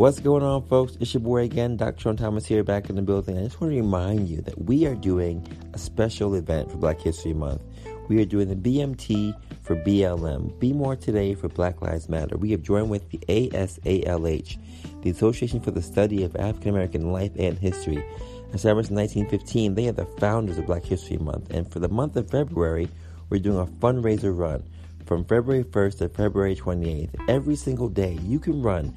What's going on, folks? It's your boy again, Dr. Sean Thomas here, back in the building. I just want to remind you that we are doing a special event for Black History Month. We are doing the BMT for BLM, Be More Today for Black Lives Matter. We have joined with the ASALH, the Association for the Study of African American Life and History. Established in 1915, they are the founders of Black History Month. And for the month of February, we're doing a fundraiser run from February 1st to February 28th. Every single day, you can run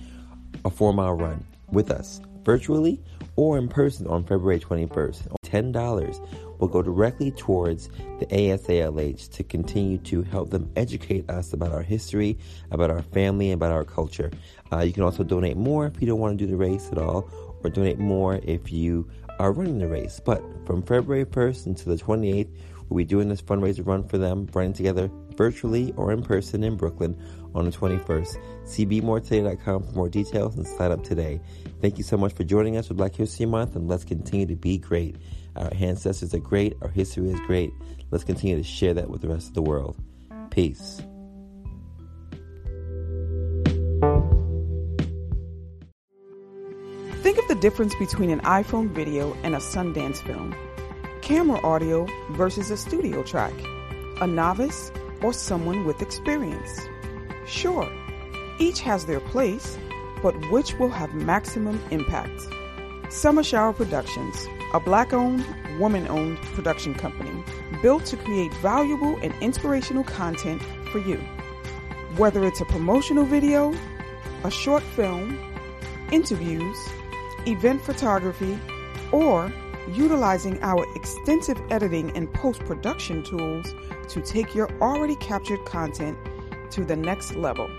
a four mile run with us virtually or in person on February 21st. $10 will go directly towards the ASALH to continue to help them educate us about our history, about our family, about our culture. Uh, you can also donate more if you don't want to do the race at all, or donate more if you are running the race. But from February 1st until the 28th, we'll be doing this fundraiser run for them, running together virtually or in person in Brooklyn on the 21st. CBMoreToday.com for more details and sign up today. Thank you so much for joining us for Black History Month, and let's continue to be great. Our ancestors are great, our history is great. Let's continue to share that with the rest of the world. Peace. Think of the difference between an iPhone video and a Sundance film. Camera audio versus a studio track. A novice or someone with experience. Sure, each has their place, but which will have maximum impact? Summer Shower Productions, a black owned, woman owned production company built to create valuable and inspirational content for you. Whether it's a promotional video, a short film, interviews, event photography, or utilizing our extensive editing and post production tools to take your already captured content to the next level.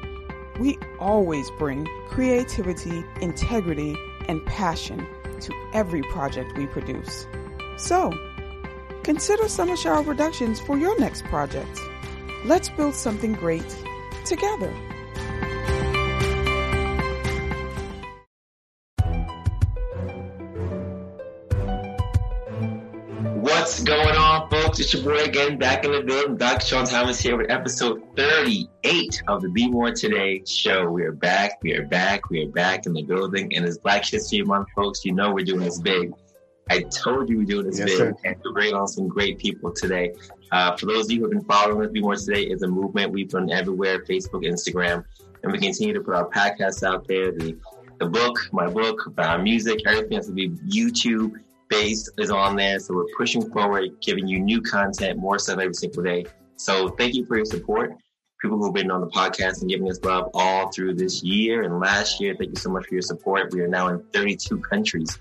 We always bring creativity, integrity, and passion to every project we produce. So, consider Summer Shower Productions for your next project. Let's build something great together. Folks? It's your boy again, back in the building. Dr. Sean Thomas here with episode 38 of the Be More Today show. We are back, we are back, we are back in the building. And it's Black History Month, folks. You know we're doing this big. I told you we're doing this yes, big. Sir. And we're bringing on some great people today. Uh, for those of you who have been following us, Be More Today is a movement we've done everywhere Facebook, Instagram. And we continue to put our podcasts out there. The, the book, my book, uh, music, everything has to be YouTube base is on there. So we're pushing forward, giving you new content, more stuff every single day. So thank you for your support. People who've been on the podcast and giving us love all through this year and last year. Thank you so much for your support. We are now in 32 countries.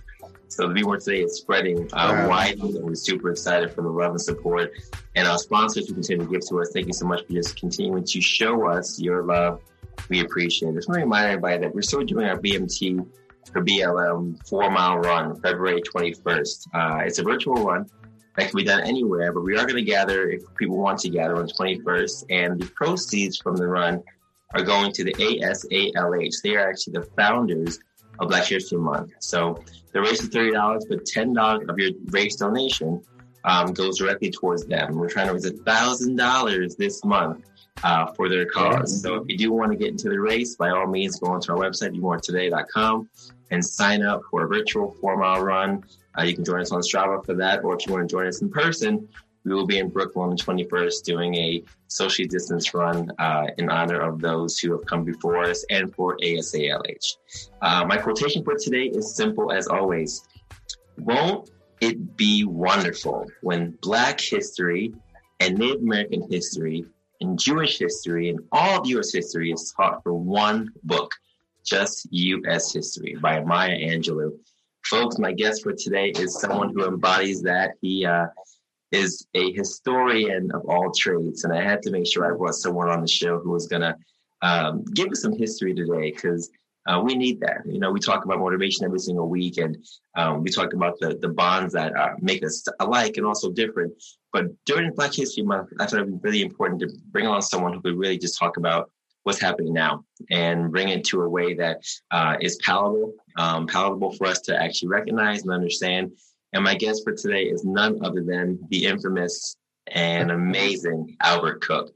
So the Be More Today is spreading uh, wow. widely, and we're super excited for the love and support. And our sponsors who continue to give to us, thank you so much for just continuing to show us your love. We appreciate it. Just want to remind everybody that we're still doing our BMT for BLM four mile run, February 21st. Uh, it's a virtual run that can be done anywhere, but we are going to gather if people want to gather on the 21st. And the proceeds from the run are going to the ASALH. They are actually the founders of Black History Month. So the race is $30, but $10 of your race donation um, goes directly towards them. We're trying to raise $1,000 this month uh, for their cause. So if you do want to get into the race, by all means, go onto our website, bemoreToday.com and sign up for a virtual four mile run. Uh, you can join us on Strava for that, or if you want to join us in person, we will be in Brooklyn on the 21st doing a social distance run uh, in honor of those who have come before us and for ASALH. Uh, my quotation for today is simple as always. Won't it be wonderful when Black history and Native American history and Jewish history and all of U.S. history is taught for one book? Just U.S. History by Maya Angelou. Folks, my guest for today is someone who embodies that. He uh, is a historian of all trades, and I had to make sure I brought someone on the show who was going to um, give us some history today because uh, we need that. You know, we talk about motivation every single week, and um, we talk about the the bonds that uh, make us alike and also different. But during Black History Month, I thought it would be really important to bring on someone who could really just talk about what's happening now and bring it to a way that uh, is palatable, um, palatable for us to actually recognize and understand. And my guest for today is none other than the infamous and amazing Albert Cook.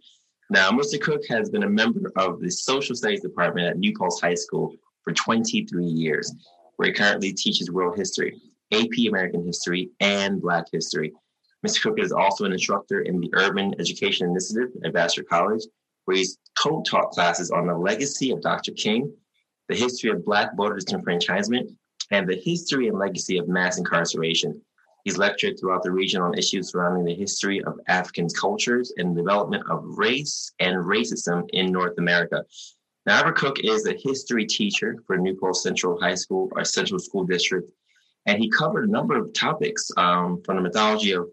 Now, Mr. Cook has been a member of the social studies department at New Paltz High School for 23 years, where he currently teaches world history, AP American history, and Black history. Mr. Cook is also an instructor in the Urban Education Initiative at Vassar College, where he's co-taught classes on the legacy of Dr. King, the history of Black voter disenfranchisement, and the history and legacy of mass incarceration. He's lectured throughout the region on issues surrounding the history of African cultures and the development of race and racism in North America. Now, Albert Cook is a history teacher for New Paltz Central High School, our Central School District, and he covered a number of topics um, from the mythology of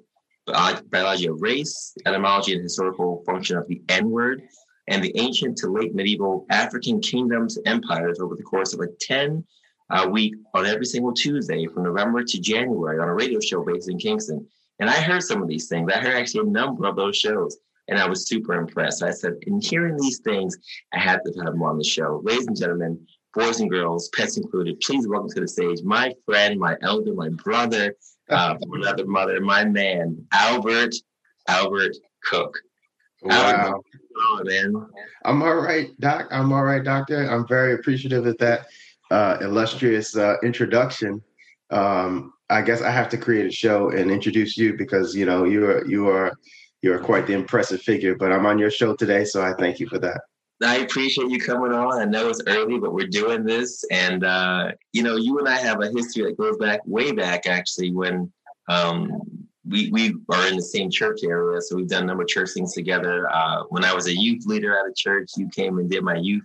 biology of race, etymology and historical function of the N word, and the ancient to late medieval African kingdoms empires over the course of a 10 uh, week on every single Tuesday from November to January on a radio show based in Kingston. And I heard some of these things. I heard actually a number of those shows, and I was super impressed. I said, in hearing these things, I had to have them on the show. Ladies and gentlemen, boys and girls, pets included, please welcome to the stage my friend, my elder, my brother, uh, another mother, my man, Albert, Albert Cook. Wow. Man? I'm all right, Doc. I'm all right, Doctor. I'm very appreciative of that uh, illustrious uh, introduction. Um, I guess I have to create a show and introduce you because you know you are you are you are quite the impressive figure. But I'm on your show today, so I thank you for that. I appreciate you coming on. I know it's early, but we're doing this, and uh, you know, you and I have a history that goes back way back, actually, when um, we we are in the same church area. So we've done a number of church things together. Uh, when I was a youth leader at a church, you came and did my youth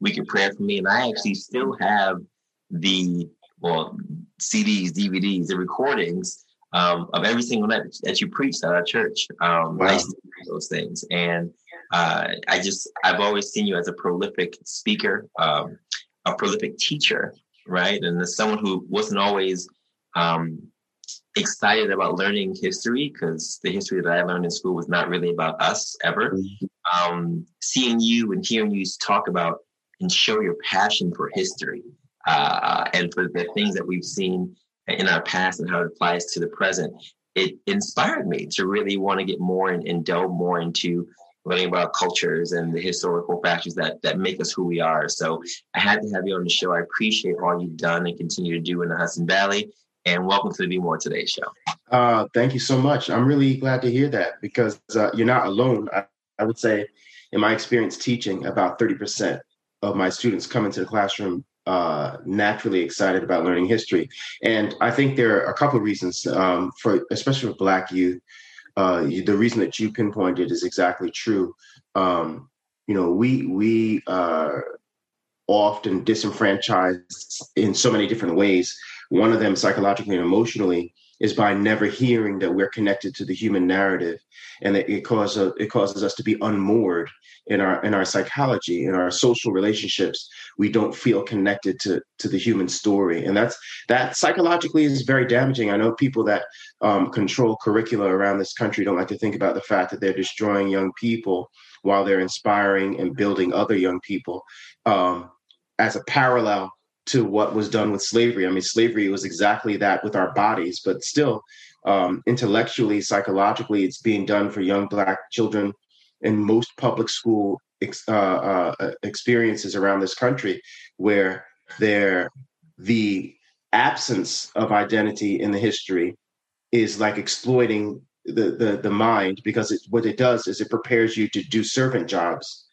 we can pray for me, and I actually still have the well CDs, DVDs, the recordings um, of every single night that you preached at our church. Um, wow. I used to those things, and uh, I just I've always seen you as a prolific speaker, um, a prolific teacher, right? And as someone who wasn't always um, excited about learning history because the history that I learned in school was not really about us ever. Mm-hmm. Um, seeing you and hearing you talk about and show your passion for history uh, and for the things that we've seen in our past and how it applies to the present, it inspired me to really want to get more and, and delve more into learning about cultures and the historical factors that that make us who we are. So I had to have you on the show. I appreciate all you've done and continue to do in the Hudson Valley. And welcome to the Be More Today show. Uh, thank you so much. I'm really glad to hear that because uh, you're not alone. I, I would say, in my experience teaching, about 30% of my students come into the classroom uh, naturally excited about learning history. And I think there are a couple of reasons um, for, especially for Black youth. Uh, the reason that you pinpointed is exactly true. Um, you know, we we are often disenfranchised in so many different ways. One of them, psychologically and emotionally, is by never hearing that we're connected to the human narrative, and that it causes it causes us to be unmoored in our in our psychology, in our social relationships. We don't feel connected to to the human story, and that's that psychologically is very damaging. I know people that um, control curricula around this country don't like to think about the fact that they're destroying young people while they're inspiring and building other young people um, as a parallel to what was done with slavery. I mean, slavery was exactly that with our bodies, but still, um, intellectually, psychologically, it's being done for young Black children in most public school ex- uh, uh, experiences around this country, where there the absence of identity in the history is like exploiting the the, the mind because it, what it does is it prepares you to do servant jobs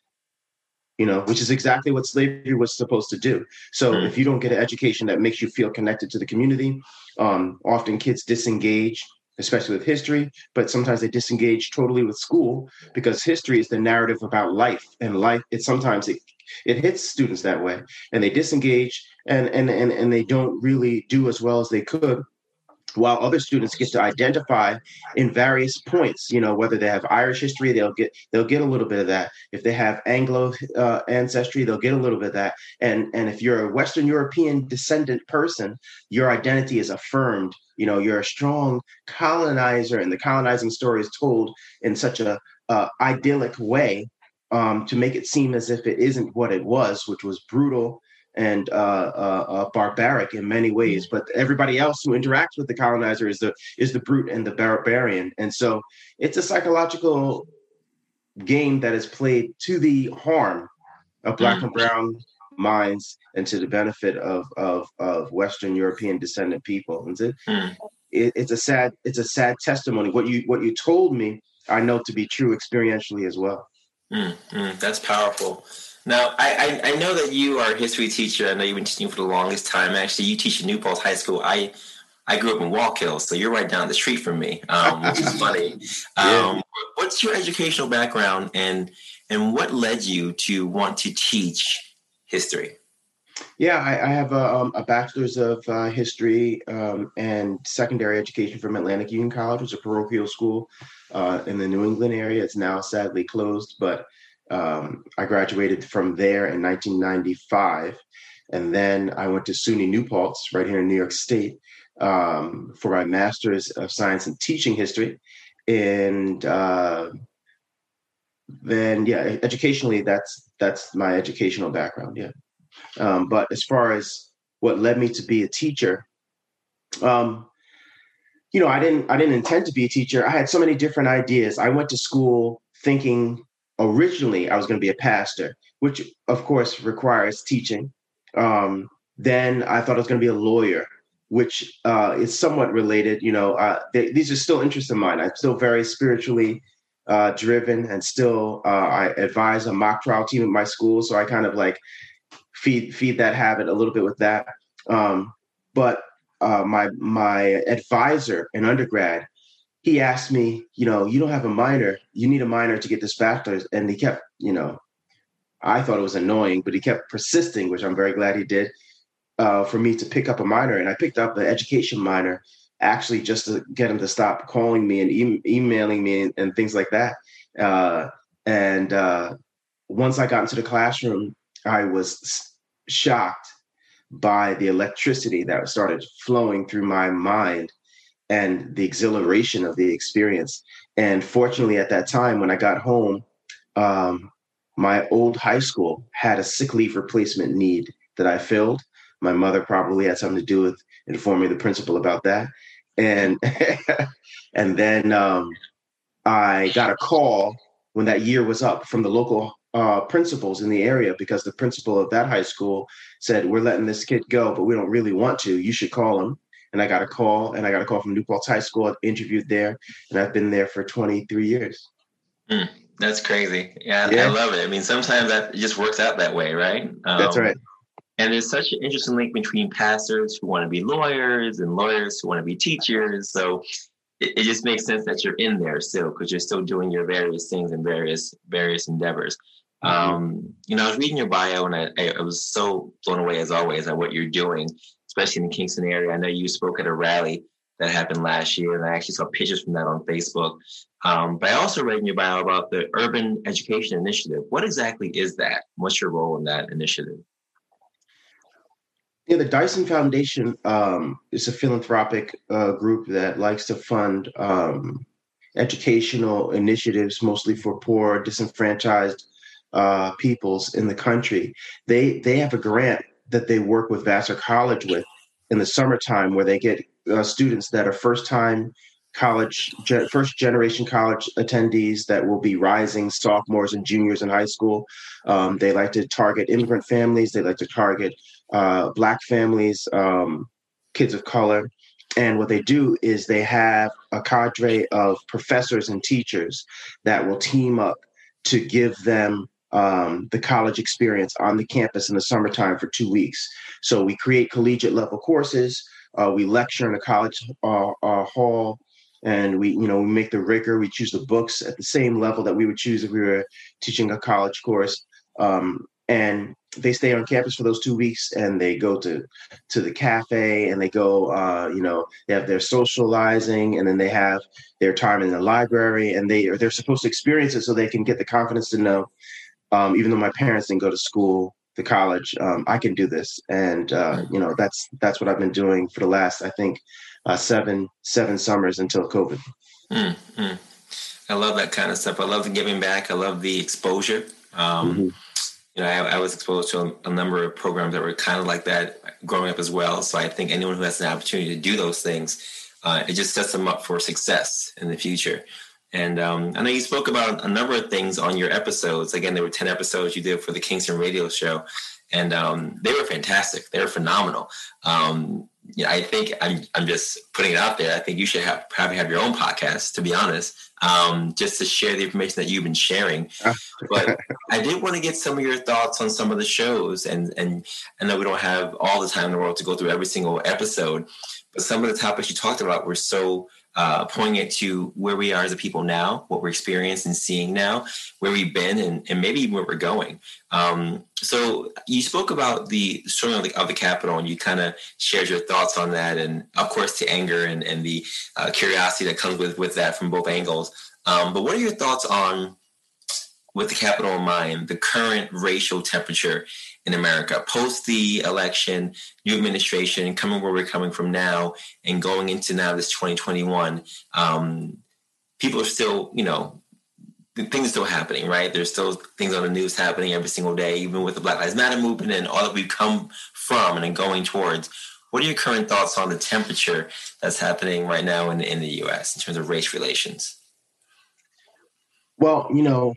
you know, which is exactly what slavery was supposed to do. So mm if you don't get an education that makes you feel connected to the community, um, often kids disengage, especially with history, but sometimes they disengage totally with school because history is the narrative about life and life. It sometimes it it hits students that way and they disengage and and and, and they don't really do as well as they could while other students get to identify in various points you know whether they have irish history they'll get they'll get a little bit of that. If they have anglo uh, ancestry they'll get a little bit of that. And and if you're a western european descendant person your identity is affirmed. You know you're a strong colonizer and the colonizing story is told in such a uh, idyllic way um, to make it seem as if it isn't what it was which was brutal and uh, uh, uh, barbaric in many ways. But everybody else who interacts with the colonizer is the is the brute and the barbarian. And so it's a psychological game that is played to the harm of black and mm. brown minds and to the benefit of of, of Western European descendant people. And it, mm. it, it's a sad it's a sad testimony. What you what you told me, I know to be true experientially as well. Mm, mm, that's powerful. Now, I, I, I know that you are a history teacher. I know you've been teaching for the longest time. Actually, you teach at New Paltz High School. I I grew up in Wallkill, so you're right down the street from me, um, which is funny. Um, yeah. What's your educational background, and and what led you to want to teach history? Yeah, I, I have a, um, a, bachelor's of uh, history um, and secondary education from Atlantic Union College, which is a parochial school uh, in the New England area. It's now sadly closed, but um, I graduated from there in 1995. And then I went to SUNY New Paltz right here in New York State um, for my master's of science in teaching history. And uh, then, yeah, educationally, that's that's my educational background. Yeah. Um, but as far as what led me to be a teacher, um, you know, I didn't I didn't intend to be a teacher. I had so many different ideas. I went to school thinking originally I was going to be a pastor, which of course requires teaching. Um, then I thought I was going to be a lawyer, which uh, is somewhat related. You know, uh, they, these are still interests of mine. I'm still very spiritually uh, driven, and still uh, I advise a mock trial team at my school. So I kind of like feed feed that habit a little bit with that. Um, but uh, my my advisor in undergrad, he asked me, you know, you don't have a minor, you need a minor to get this bachelor's, and he kept, you know, I thought it was annoying, but he kept persisting, which I'm very glad he did, uh, for me to pick up a minor, and I picked up the education minor actually just to get him to stop calling me and e- emailing me and, and, things like that. Uh, and uh, once I got into the classroom, I was shocked by the electricity that started flowing through my mind and the exhilaration of the experience. And fortunately, at that time, when I got home, um, my old high school had a sick leave replacement need that I filled. My mother probably had something to do with informing the principal about that. And and then um, I got a call when that year was up from the local uh, principals in the area because the principal of that high school said, "We're letting this kid go, but we don't really want to. You should call him." And I got a call, and I got a call from New Paltz High School. I interviewed there, and I've been there for 23 years. Mm, that's crazy. Yeah, yeah, I love it. I mean, sometimes that just works out that way, right? Um, that's right. And there's such an interesting link between pastors who want to be lawyers and lawyers who want to be teachers. So it, it just makes sense that you're in there still because you're still doing your various things and various various endeavors. Mm-hmm. Um, you know, I was reading your bio and I, I, was so blown away as always at what you're doing, especially in the Kingston area. I know you spoke at a rally that happened last year, and I actually saw pictures from that on Facebook. Um, but I also read in your bio about the Urban Education Initiative. What exactly is that? What's your role in that initiative? Yeah, the Dyson Foundation um, is a philanthropic uh, group that likes to fund um, educational initiatives, mostly for poor, disenfranchised uh, peoples in the country. They they have a grant that they work with Vassar College with in the summertime, where they get uh, students that are first time college, ge- first generation college attendees that will be rising sophomores and juniors in high school. Um, they like to target immigrant families. They like to target uh, black families, um, kids of color. And what they do is they have a cadre of professors and teachers that will team up to give them um, the college experience on the campus in the summertime for two weeks. So we create collegiate level courses. Uh, we lecture in a college uh, uh, hall, and we, you know, we make the rigor. We choose the books at the same level that we would choose if we were teaching a college course. Um, and they stay on campus for those two weeks and they go to to the cafe and they go uh, you know they have their socializing and then they have their time in the library and they they're supposed to experience it so they can get the confidence to know um, even though my parents didn't go to school to college um, i can do this. And uh, you know that's that's what i've been doing for the last i think uh, seven seven summers until covid. Mm-hmm. i love that kind of stuff. I love the giving back. I love the exposure. Um, mm-hmm. you know, I, I was exposed to a, a, number of programs that were kind of like that growing up as well. So I think anyone who has an opportunity to do those things, uh, it just sets them up for success in the future. And um, I know you spoke about a number of things on your episodes. Again, there were 10 episodes you did for the Kingston radio show. and um, they were fantastic. They were phenomenal. Um, yeah, I think I'm I'm just putting it out there. I think you should have probably have your own podcast, to be honest, um, just to share the information that you've been sharing. but I did want to get some of your thoughts on some of the shows, and and I know we don't have all the time in the world to go through every single episode, but some of the topics you talked about were so uh, poignant to where we are as a people now, what we're experiencing and seeing now, where we've been, and, and maybe where we're going. Um, so you spoke about the storming of the, of the Capitol, and you kind of shared your thoughts on that, and of course the anger and, and the uh, curiosity that comes with with that from both angles. Um, but what are your thoughts on, with the Capitol in mind, the current racial temperature in America post the election, new administration, coming where we're coming from now, and going into now this 2021. Um, people are still, you know, things are still happening, right? There's still things on the news happening every single day, even with the Black Lives Matter movement and all that we've come from and going towards. What are your current thoughts on the temperature that's happening right now in, in the U.S. in terms of race relations? Well, you know,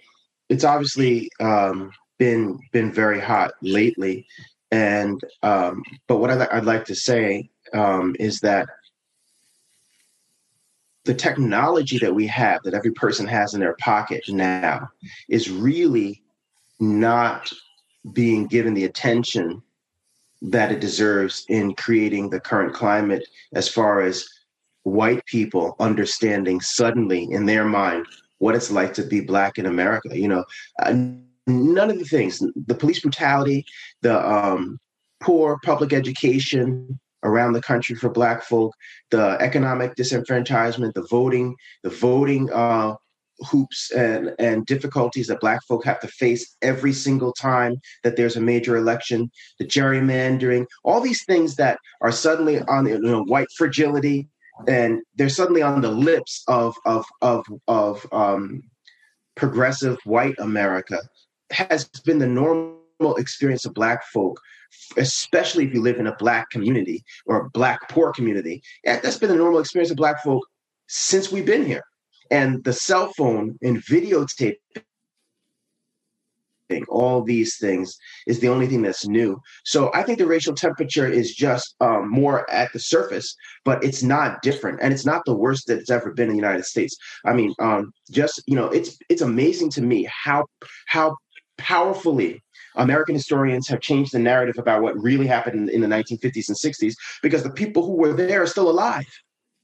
it's obviously um, been been very hot lately, and um, but what I'd, like to say um, is that the technology that we have, that every person has in their pocket now, is really not being given the attention that it deserves in creating the current climate as far as white people understanding suddenly in their mind what it's like to be black in America. You know, none of the things, the police brutality, the um, poor public education, around the country for black folk the economic disenfranchisement the voting the voting uh, hoops and and difficulties that black folk have to face every single time that there's a major election the gerrymandering all these things that are suddenly on you know white fragility and they're suddenly on the lips of of of of um, progressive white america has been the normal experience of black folk especially if you live in a black community or a black poor community. That's been the normal experience of black folk since we've been here. And the cell phone and videotape all these things is the only thing that's new. So I think the racial temperature is just um, more at the surface, but it's not different, and it's not the worst that it's ever been in the United States. I mean, um, just you know, it's it's amazing to me how how powerfully American historians have changed the narrative about what really happened in, the 1950s and 60s because the people who were there are still alive,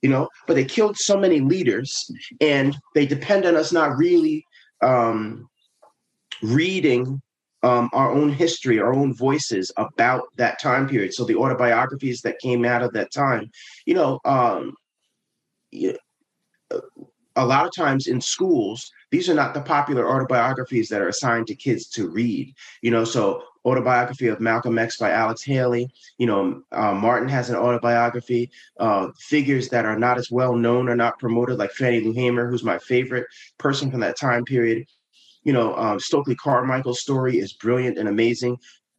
you know, but they killed so many leaders and they depend on us not really um, reading um, our own history, our own voices about that time period. So the autobiographies that came out of that time, you know, um, a lot of times in schools, these are not the popular autobiographies that are assigned to kids to read. You know, so autobiography of Malcolm X by Alex Haley. You know, uh, Martin has an autobiography. Uh, figures that are not as well known or not promoted, like Fannie Lou Hamer, who's my favorite person from that time period. You know, um, Stokely Carmichael's story is brilliant and amazing.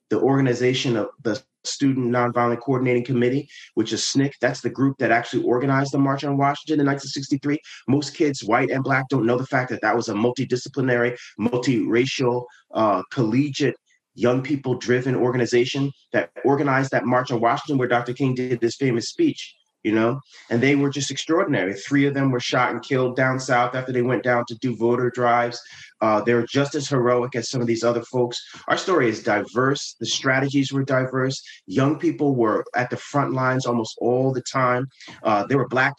The organization of the Student Nonviolent Coordinating Committee, which is SNCC. That's the group that actually organized the March on Washington in 1963. Most kids, white and black, don't know the fact that that was a multidisciplinary, multiracial, uh, collegiate, young people driven organization that organized that March on Washington where Dr. King did this famous speech you know? And they were just extraordinary. Three of them were shot and killed down south after they went down to do voter drives. Uh, they're just as heroic as some of these other folks. Our story is diverse. The strategies were diverse. Young people were at the front lines almost all the time. Uh, there were black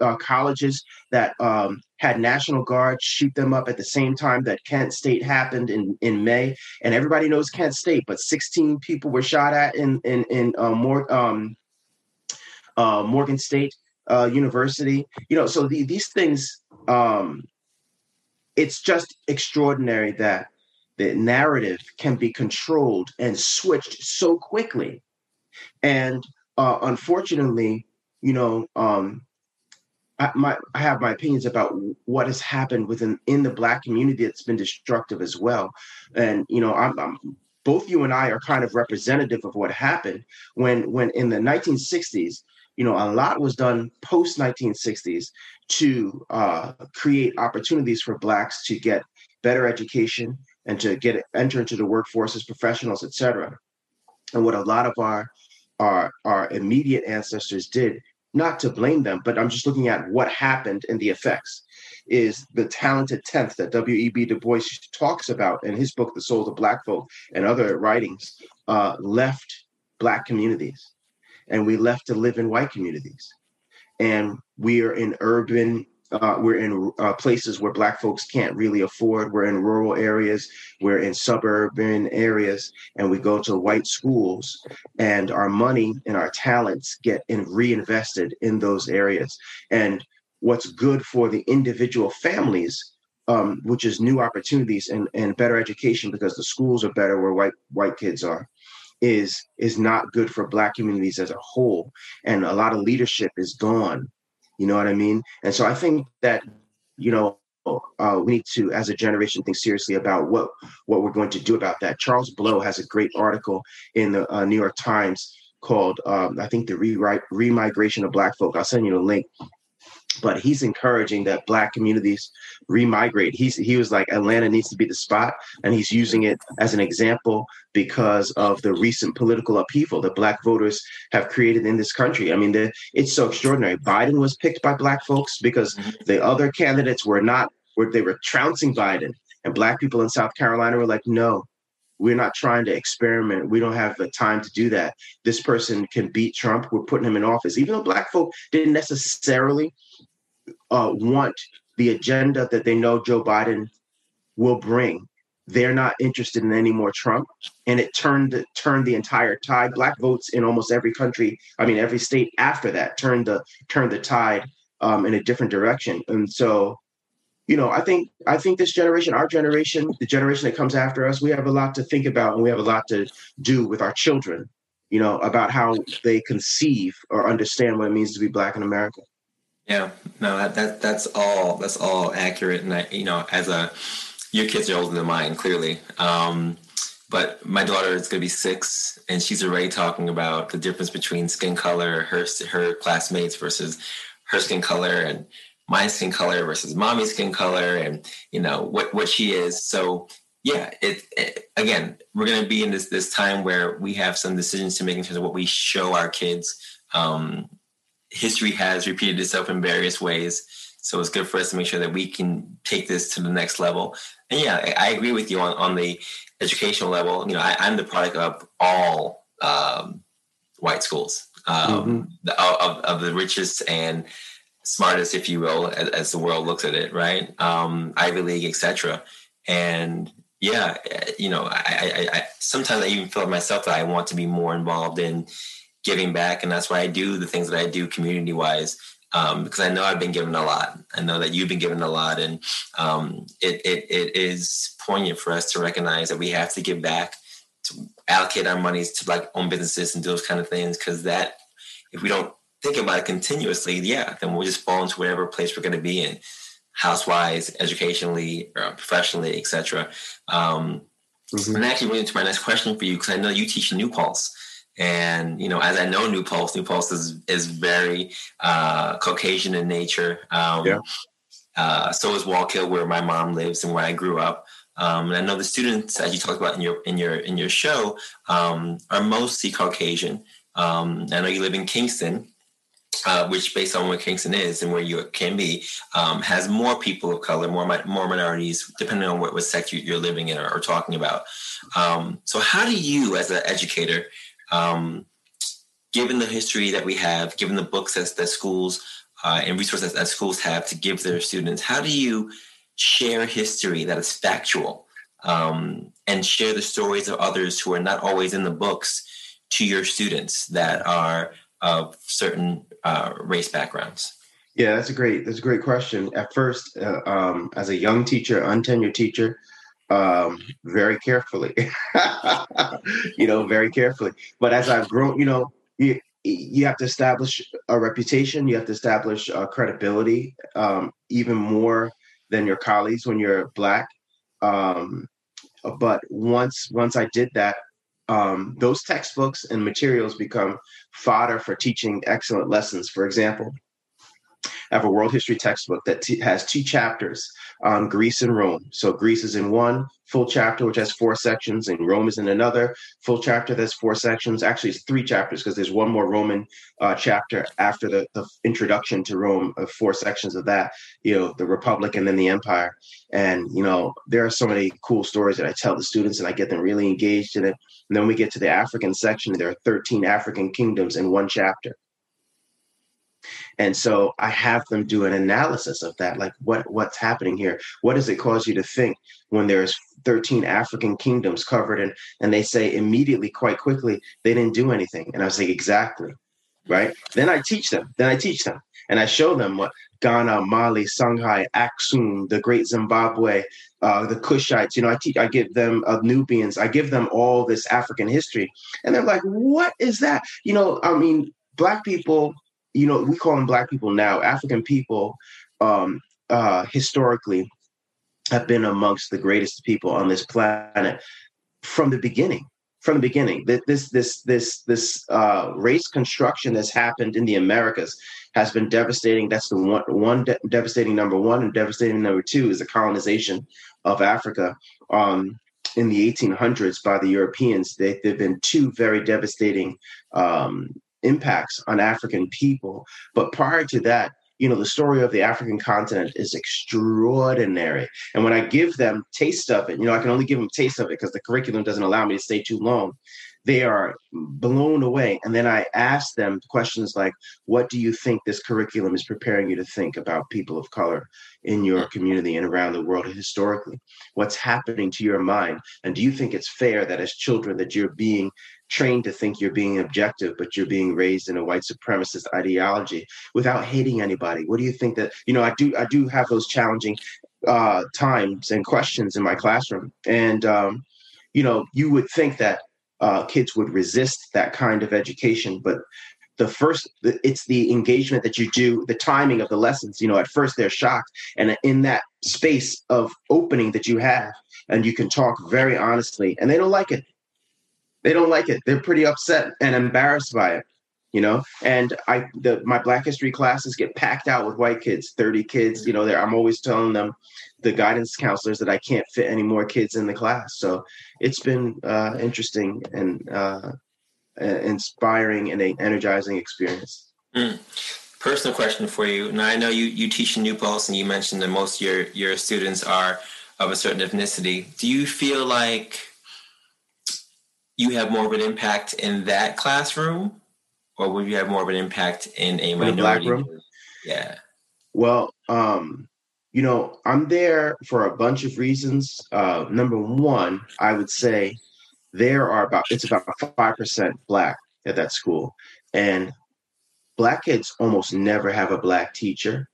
uh, colleges that um, had National Guard shoot them up at the same time that Kent State happened in, in May. And everybody knows Kent State, but 16 people were shot at in in in uh, more um, uh, Morgan State uh, University. You know, so the, these things, um, it's just extraordinary that the narrative can be controlled and switched so quickly. And uh, unfortunately, you know, um, I, my, I have my opinions about what has happened within in the black community that's been destructive as well. And you know, I'm, I'm both you and I are kind of representative of what happened when when in the 1960s you know, a lot was done post 1960s to uh, create opportunities for blacks to get better education and to get enter into the workforce as professionals, etc. and what a lot of our our our immediate ancestors did not to blame them but i'm just looking at what happened and the effects is the talented 10th that w.e.b du bois talks about in his book the souls of black folk and other writings uh, left black communities and we left to live in white communities. And we are in urban uh, we're in uh, places where black folks can't really afford we're in rural areas we're in suburban areas and we go to white schools and our money and our talents get in, reinvested in those areas. And what's good for the individual families um, which is new opportunities and, and better education because the schools are better where white white kids are is is not good for black communities as a whole and a lot of leadership is gone you know what I mean? And so I think that, you know, uh, we need to, as a generation, think seriously about what what we're going to do about that. Charles Blow has a great article in the uh, New York Times called, um, I think, the rewrite remigration of Black folk. I'll send you the link but he's encouraging that black communities remigrate. He's he was like Atlanta needs to be the spot, and he's using it as an example because of the recent political upheaval that black voters have created in this country. I mean, it's so extraordinary. Biden was picked by black folks because mm-hmm. the other candidates were not were they were trouncing Biden, and black people in South Carolina were like, no. We're not trying to experiment. We don't have the time to do that. This person can beat Trump. We're putting him in office. Even though black folk didn't necessarily uh, want the agenda that they know Joe Biden will bring. They're not interested in any more Trump, and it turned turned the entire tide. Black votes in almost every country, I mean every state after that, turned the turned the tide um, in a different direction. And so, you know, I think I think this generation, our generation, the generation that comes after us, we have a lot to think about, and we have a lot to do with our children. You know, about how they conceive or understand what it means to be Black in America. Yeah, no, that, that that's all that's all accurate, and I, you know, as a your kids are older than mine, clearly. Um, but my daughter is going to be six, and she's already talking about the difference between skin color, her her classmates versus her skin color, and my skin color versus mommy's skin color, and you know what what she is. So yeah, it, it again, we're going to be in this this time where we have some decisions to make in terms of what we show our kids. Um, history has repeated itself in various ways. So it's good for us to make sure that we can take this to the next level. And yeah, I agree with you on, on the educational level. You know, I, am the product of all um, white schools, um, mm-hmm. the, of, of the richest and smartest, if you will, as, as the world looks at it, right? Um, Ivy League, etc. And yeah, you know, I, I, I sometimes I even feel myself that I want to be more involved in giving back, and that's why I do the things that I do community wise. Um, because I know I've been given a lot. I know that you've been given a lot, and um, it, it, it is poignant for us to recognize that we have to give back, to allocate our monies to like own businesses and those kind of things. Because that, if we don't think about it continuously, yeah, then we'll just fall into whatever place we're going to be in, housewise, educationally, or professionally, etc. Um, mm-hmm. And actually, going into my next question for you, because I know you teach New Paltz. And you know, as I know, New Paltz, New Paltz is is very uh, Caucasian in nature. Um, yeah. Uh, so is Wallkill, where my mom lives and where I grew up. Um, and I know the students, as you talked about in your in your in your show, um, are mostly Caucasian. Um, I know you live in Kingston, uh, which, based on where Kingston is and where you can be, um, has more people of color, more more minorities, depending on what, what sector you're living in or, or talking about. Um, so, how do you, as an educator, um, given the history that we have, given the books that, that schools uh, and resources that schools have to give their students, how do you share history that is factual um, and share the stories of others who are not always in the books to your students that are of certain uh, race backgrounds? Yeah, that's a great that's a great question. At first, uh, um, as a young teacher, untenured teacher, um, very carefully, you know, very carefully. But as I've grown, you know, you, you have to establish a reputation, you have to establish a credibility, um, even more than your colleagues when you're black. Um, but once once I did that, um, those textbooks and materials become fodder for teaching excellent lessons. For example, I have a world history textbook that t- has two chapters on Greece and Rome. So Greece is in one full chapter, which has four sections, and Rome is in another full chapter that's four sections. Actually, it's three chapters because there's one more Roman uh, chapter after the, the introduction to Rome, of four sections of that, you know, the Republic and then the Empire. And, you know, there are so many cool stories that I tell the students and I get them really engaged in it. And then we get to the African section, there are 13 African kingdoms in one chapter. And so I have them do an analysis of that, like what what's happening here. What does it cause you to think when there's 13 African kingdoms covered and and they say immediately, quite quickly, they didn't do anything. And I was like, exactly. Right. Then I teach them. Then I teach them. And I show them what Ghana, Mali, Songhai, Aksum, the Great Zimbabwe, uh, the Kushites. You know, I teach, I give them uh, Nubians. I give them all this African history, and they're like, "What is that?" You know, I mean, black people you know, we call them black people now, African people um, uh, historically have been amongst the greatest people on this planet from the beginning. From the beginning, this this this this uh, race construction that's happened in the Americas has been devastating. That's the one one de- devastating number one, and devastating number two is the colonization of Africa. Um, in the 1800s by the Europeans, they, they've been two very devastating um, impacts on African people. But prior to that, you know, the story of the African continent is extraordinary. And when I give them taste of it, you know, I can only give them taste of it because the curriculum doesn't allow me to stay too long. They are blown away. And then I ask them questions like, what do you think this curriculum is preparing you to think about people of color in your mm. community and around the world historically? What's happening to your mind? And do you think it's fair that as children that you're being trained to think you're being objective, but you're being raised in a white supremacist ideology without hating anybody. What do you think that you know? I do I do have those challenging uh, times and questions in my classroom, and um, you know, you would think that uh, kids would resist that kind of education, but the first it's the engagement that you do the timing of the lessons you know at first they're shocked and in that space of opening that you have and you can talk very honestly and they don't like it they don't like it. They're pretty upset and embarrassed by it, you know. And I, the my Black History classes get packed out with white kids, thirty kids. You know, there I'm always telling them, the guidance counselors, that I can't fit any more kids in the class. So it's been uh, interesting and uh, inspiring and an energizing experience. Mm. Personal question for you. Now I know you you teach in New Paltz, and you mentioned that most of your your students are of a certain ethnicity. Do you feel like you have more of an impact in that classroom, or would you have more of an impact in a minority? room? Yeah. Well, um, you know, I'm there for a bunch of reasons. Uh, number one, I would say there are about it's about five percent black at that school, and black kids almost never have a black teacher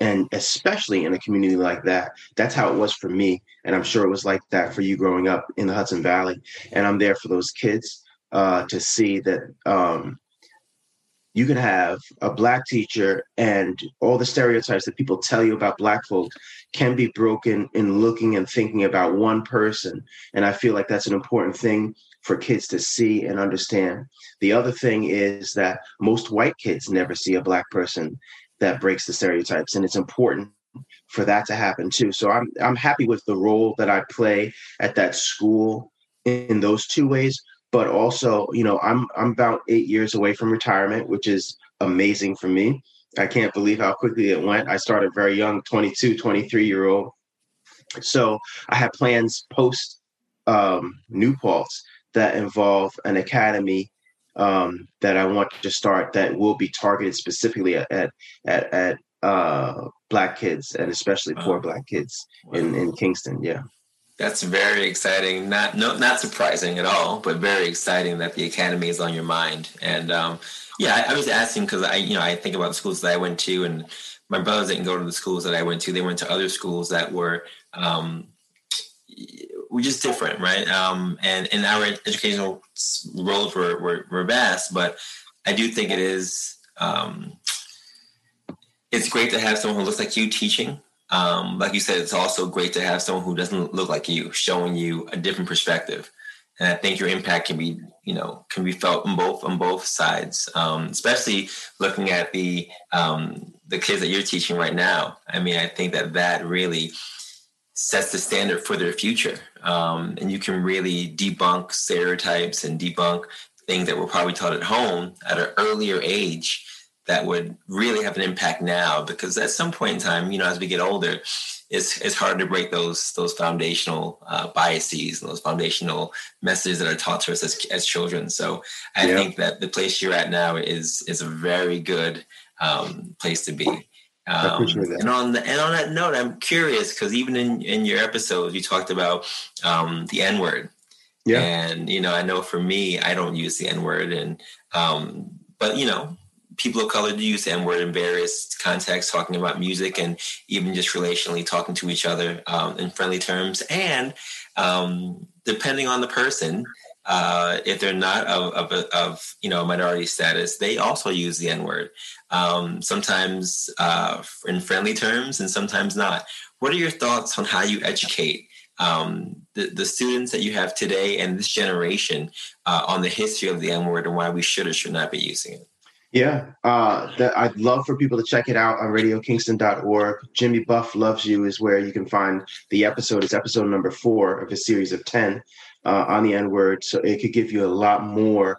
and especially in a community like that that's how it was for me. And i'm sure it was like that for you growing up in the hudson valley. And i'm there for those kids uh, to see that um, you can have a black teacher and all the stereotypes that people tell you about black folks can be broken in looking and thinking about one person. And i feel like that's an important thing for kids to see and understand. The other thing is that most white kids never see a black person that breaks the stereotypes and it's important for that to happen too. So i'm i'm happy with the role that i play at that school in those two ways but also you know i'm i'm about 8 years away from retirement which is amazing for me. I can't believe how quickly it went. I started very young 22 23 year old. So i have plans post um, New Paltz that involve an academy um, that I want to start that will be targeted specifically at at at, at uh, black kids and especially poor wow. black kids wow. in in Kingston. Yeah. That's very exciting. Not no, not surprising at all, but very exciting that the academy is on your mind. And um, yeah, I, I was asking because I, you know, I think about the schools that I went to, and my brothers didn't go to the schools that I went to. They went to other schools that were um, we're just different, right? Um, and in our educational roles were, were, were vast, but I do think it is um, it's great to have someone who looks like you teaching. Um, like you said, it's also great to have someone who doesn't look like you, showing you a different perspective. and I think your impact can be you know can be felt on both on both sides, um, especially looking at the um, the kids that you're teaching right now. I mean, I think that that really sets the standard for their future, um, and you can really debunk stereotypes and debunk things that were probably taught at home at an earlier age that would really have an impact now because at some point in time you know as we get older it's it's hard to break those those foundational uh, biases and those foundational messages that are taught to us as, as children. So I yeah. think that the place you're at now is is a very good um, place to be. Um, and on the, and on that note, I'm curious because even in in your episodes, you talked about um, the N word. Yeah. And you know, I know for me, I don't use the N word, and um, but you know, people of color do use the N word in various contexts, talking about music and even just relationally talking to each other um, in friendly terms. And um, depending on the person, uh, if they're not of, of, of, you know minority status, they also use the N word. Um, sometimes uh, in friendly terms, and sometimes not. What are your thoughts on how you educate um, the, the students that you have today and this generation uh, on the history of the N word and why we should or should not be using it? Yeah, uh, that I'd love for people to check it out on radiokingston.org. Jimmy Buff Loves You is where you can find the episode. It's episode number four of a series of 10 uh, on the N word. So it could give you a lot more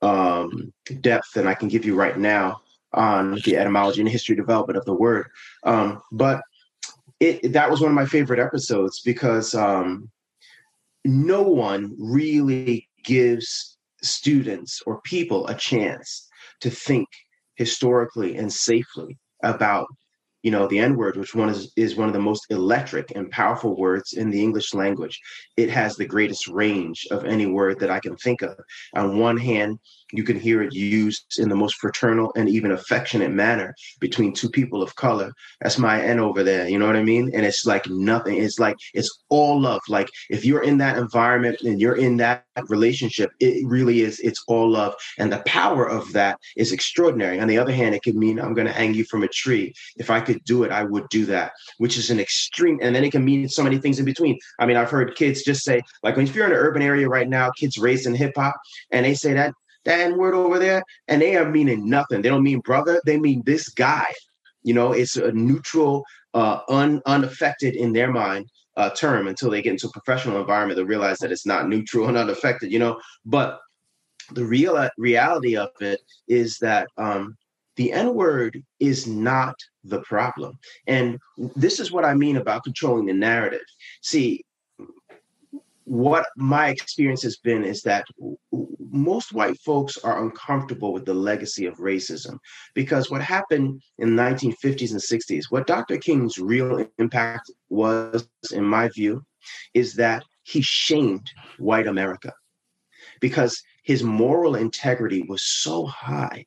um, depth than I can give you right now on the etymology and history development of the word. Um, but it, that was one of my favorite episodes because um, no one really gives students or people a chance to think historically and safely about you know the n word which one is, is one of the most electric and powerful words in the english language. It has the greatest range of any word that i can think of. On one hand you can hear it used in the most fraternal and even affectionate manner between two people of color. That's my N over there. You know what I mean? And it's like nothing. It's like it's all love. Like if you're in that environment and you're in that relationship, it really is. It's all love, and the power of that is extraordinary. On the other hand, it could mean I'm going to hang you from a tree. If I could do it, I would do that, which is an extreme. And then it can mean so many things in between. I mean, I've heard kids just say like, if you're in an urban area right now, kids raised in hip hop, and they say that that N word over there, and they are meaning nothing. They don't mean brother, they mean this guy. You know, it's a neutral, uh, un, unaffected in their mind uh, term until they get into a professional environment to realize that it's not neutral and unaffected, you know. But the real reality of it is that um, the N word is not the problem. And this is what I mean about controlling the narrative. See, what my experience has been is that most white folks are uncomfortable with the legacy of racism because what happened in the 1950s and 60s, what Dr. King's real impact was, in my view, is that he shamed white America because his moral integrity was so high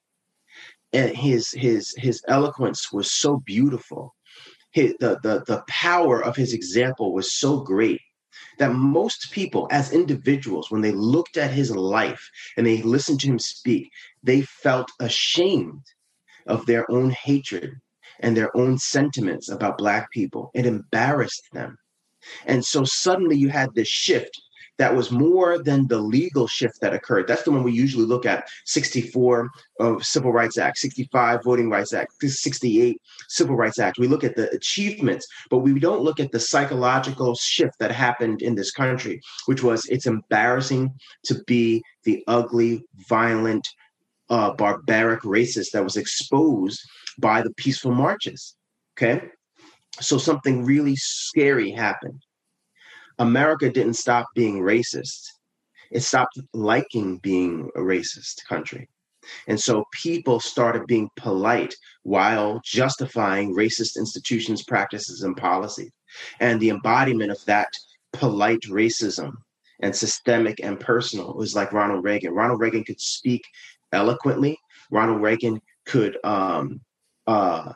and his his his eloquence was so beautiful his, the, the the power of his example was so great that most people, as individuals, when they looked at his life and they listened to him speak, they felt ashamed of their own hatred and their own sentiments about Black people. It embarrassed them. And so suddenly you had this shift that was more than the legal shift that occurred. That's the one we usually look at 64 of Civil Rights Act, 65 Voting Rights Act, 68 Civil Rights Act. We look at the achievements, but we don't look at the psychological shift that happened in this country, which was it's embarrassing to be the ugly, violent, uh, barbaric racist that was exposed by the peaceful marches. Okay. So something really scary happened. America didn't stop being racist. It stopped liking being a racist country. And so people started being polite while justifying racist institutions, practices, and policies. And the embodiment of that polite racism and systemic and personal was like Ronald Reagan. Ronald Reagan could speak eloquently. Ronald Reagan could um, uh,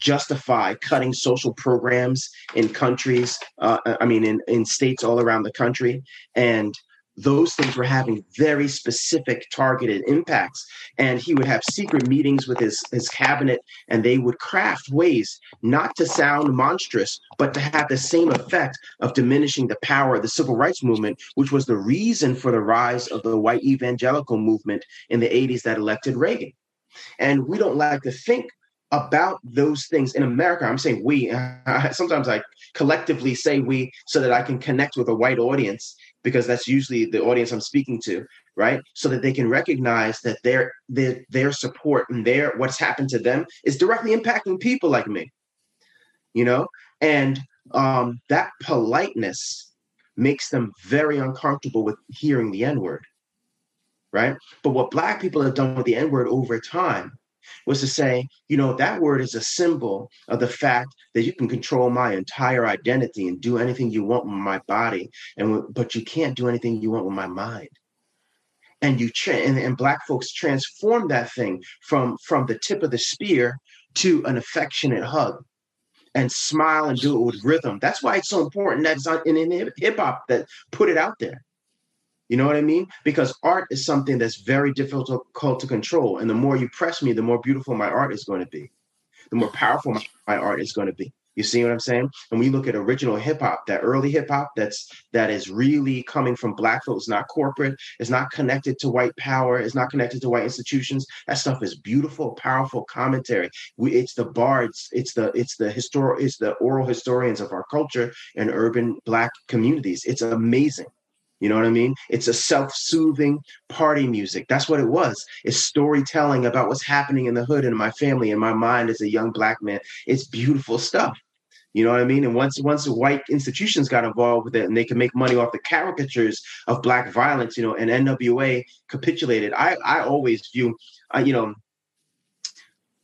justify cutting social programs in countries, uh, I mean, in, in states all around the country. And those things were having very specific targeted impacts and he would have secret meetings with his his cabinet and they would craft ways not to sound monstrous but to have the same effect of diminishing the power of the civil rights movement which was the reason for the rise of the white evangelical movement in the 80s that elected Reagan and we don't like to think about those things in America. I'm saying we. sometimes I collectively say we so that I can connect with a white audience because that's usually the audience I'm speaking to, right? So that they can recognize that their their their support and their what's happened to them is directly impacting people like me. You know, and um, that politeness makes them very uncomfortable with hearing the N word, right? But what Black people have done with the N word over time was to say, you know, that word is a symbol of the fact that you can control my entire identity and do anything you want with my body, and but you can't do anything you want with my mind. And you tra- and, and black folks transform that thing from from the tip of the spear to an affectionate hug and smile and do it with rhythm. That's why it's so important that it's in, in hip hop that put it out there. You know what I mean? Because art is something that's very difficult to control. And the more you press me, the more beautiful my art is going to be, the more powerful my, my art is going to be. You see what I'm saying? And you look at original hip hop, that early hip hop that's that is really coming from black folks, not corporate, it's not connected to white power, it's not connected to white institutions. That stuff is beautiful, powerful commentary. We, it's the bards, it's the it's the historic, it's the oral historians of our culture and urban black communities. It's amazing. You know what I mean? It's a self-soothing party music. That's what it was. It's storytelling about what's happening in the hood and my family and my mind as a young black man. It's beautiful stuff. You know what I mean? And once once white institutions got involved with it and they could make money off the caricatures of black violence, you know, and NWA capitulated. I I always view, uh, you know,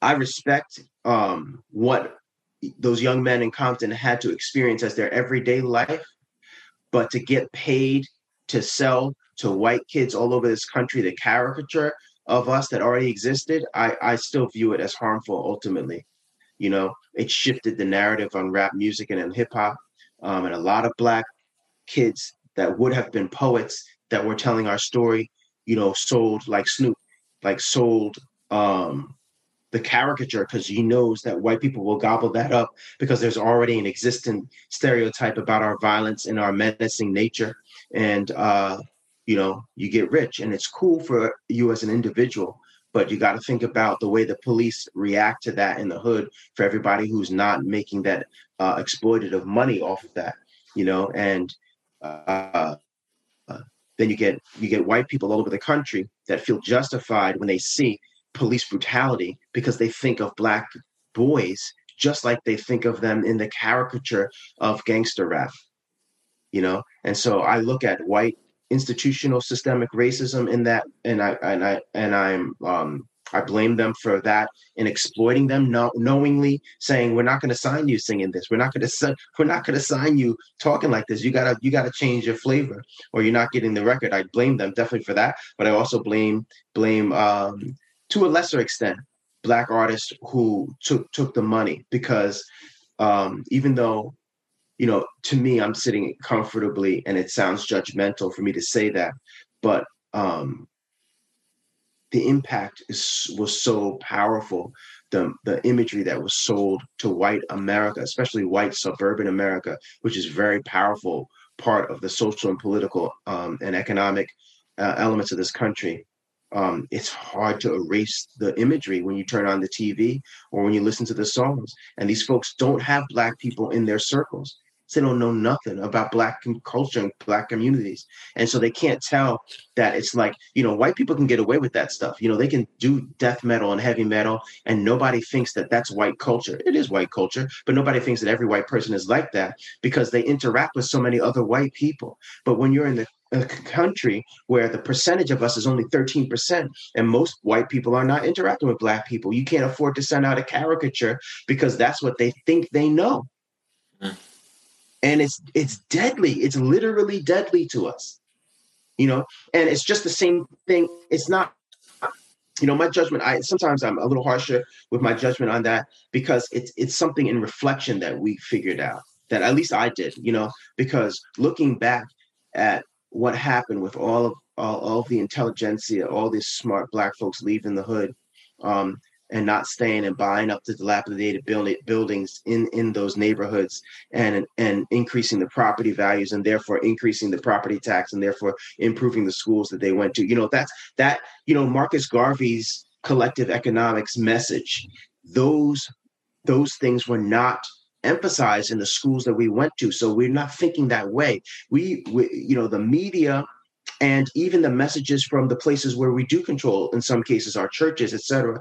I respect um, what those young men in Compton had to experience as their everyday life, but to get paid to sell to white kids all over this country the caricature of us that already existed, I, I still view it as harmful ultimately. You know, it shifted the narrative on rap music and in hip hop. Um, and a lot of black kids that would have been poets that were telling our story, you know, sold like Snoop, like sold um, the caricature because he knows that white people will gobble that up because there's already an existing stereotype about our violence and our menacing nature. And uh, you know you get rich and it's cool for you as an individual but you got to think about the way the police react to that in the hood for everybody who's not making that uh, exploitative money off of that you know? And uh, uh, then you get you get white people all over the country that feel justified when they see police brutality because they think of black boys just like they think of them in the caricature of gangster rap you know? And so i look at white institutional systemic racism in that and i and i and i'm um i blame them for that in exploiting them no, knowingly saying we're not going to sign you singing this. We're not going to we're not going to sign you talking like this. You gotta you gotta change your flavor or you're not getting the record. I blame them definitely for that but i also blame blame um to a lesser extent black artists who took took the money because um even though you know, to me, I'm sitting comfortably, and it sounds judgmental for me to say that, but um, the impact is was so powerful. The the imagery that was sold to white America, especially white suburban America, which is very powerful part of the social and political um, and economic uh, elements of this country. Um, it's hard to erase the imagery when you turn on the TV or when you listen to the songs. And these folks don't have black people in their circles. They don't know nothing about black culture and black communities. And so they can't tell that it's like you know white people can get away with that stuff. You know they can do death metal and heavy metal and nobody thinks that that's white culture. It is white culture but nobody thinks that every white person is like that because they interact with so many other white people. But when you're in the a country where the percentage of us is only 13% and most white people are not interacting with black people. You can't afford to send out a caricature because that's what they think they know. Mm. And it's it's deadly. It's literally deadly to us. You know and it's just the same thing. It's not you know my judgment i sometimes i'm a little harsher with my judgment on that because it's it's something in reflection that we figured out that at least i did you know because looking back at what happened with all of all, all of the intelligentsia, all these smart black folks leaving the hood, um, and not staying and buying up the dilapidated build, buildings in in those neighborhoods and and increasing the property values and therefore increasing the property tax and therefore improving the schools that they went to. You know that's that you know marcus garvey's collective economics message those those things were not emphasized in the schools that we went to. So we're not thinking that way. We, we you know the media and even the messages from the places where we do control in some cases our churches etc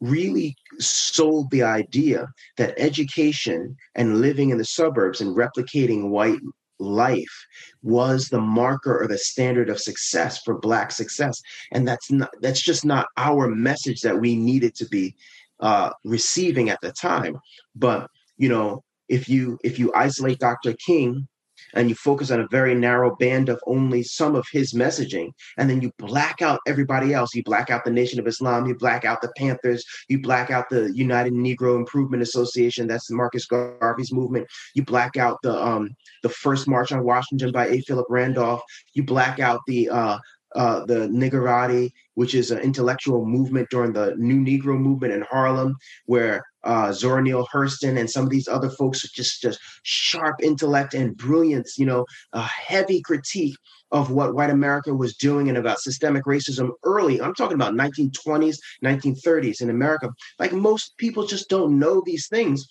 really sold the idea that education and living in the suburbs and replicating white life was the marker or the standard of success for black success. And that's not that's just not our message that we needed to be uh, receiving at the time. But you know if you if you isolate dr king and you focus on a very narrow band of only some of his messaging, and then you black out everybody else. You black out the Nation of Islam, you black out the Panthers, you black out the United Negro Improvement Association, that's Marcus Garvey's movement. You black out the um the first March on Washington by A. Philip Randolph. You black out the uh uh, the Niggerati, which is an intellectual movement during the New Negro movement in Harlem, where uh, Zora Neale Hurston and some of these other folks just just sharp intellect and brilliance, you know, a heavy critique of what white America was doing and about systemic racism early. I'm talking about 1920s, 1930s in America. Like most people just don't know these things.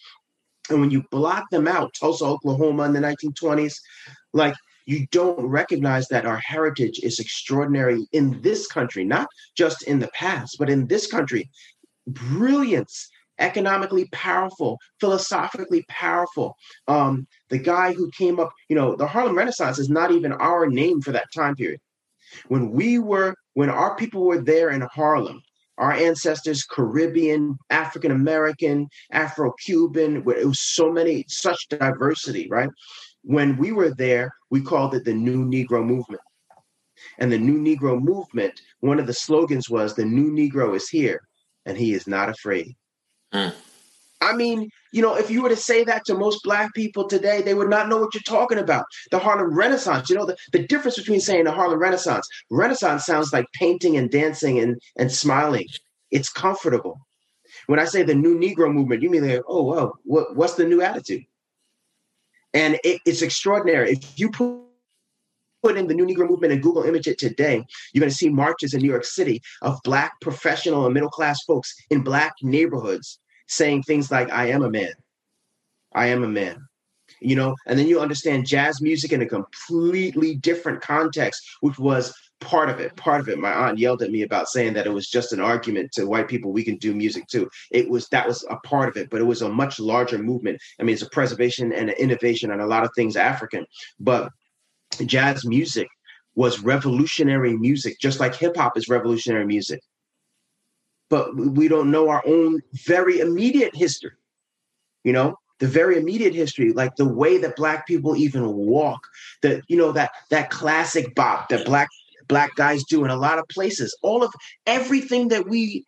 And when you block them out, Tulsa, Oklahoma in the 1920s, like you don't recognize that our heritage is extraordinary in this country, not just in the past, but in this country. Brilliance economically powerful, philosophically powerful. Um, the guy who came up, you know, the Harlem Renaissance is not even our name for that time period. When we were, when our people were there in Harlem, our ancestors, Caribbean, African American, Afro Cuban, it was so many, such diversity, right? When we were there, we called it the New Negro Movement. And the New Negro Movement, one of the slogans was, The New Negro is here and he is not afraid. Mm. I mean, you know, if you were to say that to most black people today, they would not know what you're talking about. The Harlem Renaissance, you know, the, the difference between saying the Harlem Renaissance, Renaissance sounds like painting and dancing and, and smiling. It's comfortable. When I say the new Negro movement, you mean like, oh, well, what, what's the new attitude? And it, it's extraordinary. If you put put in the New Negro Movement and Google image it today, you're going to see marches in New York City of Black professional and middle class folks in Black neighborhoods saying things like, I am a man. I am a man. You know, and then you understand jazz music in a completely different context, which was part of it. Part of it. My aunt yelled at me about saying that it was just an argument to white people we can do music too. It was that was a part of it, but it was a much larger movement. I mean, it's a preservation and an innovation on a lot of things African. But jazz music was revolutionary music, just like hip hop is revolutionary music. But we don't know our own very immediate history, you know, the very immediate history, like the way that black people even walk, that you know that that classic bop that black black guys do in a lot of places. All of everything that we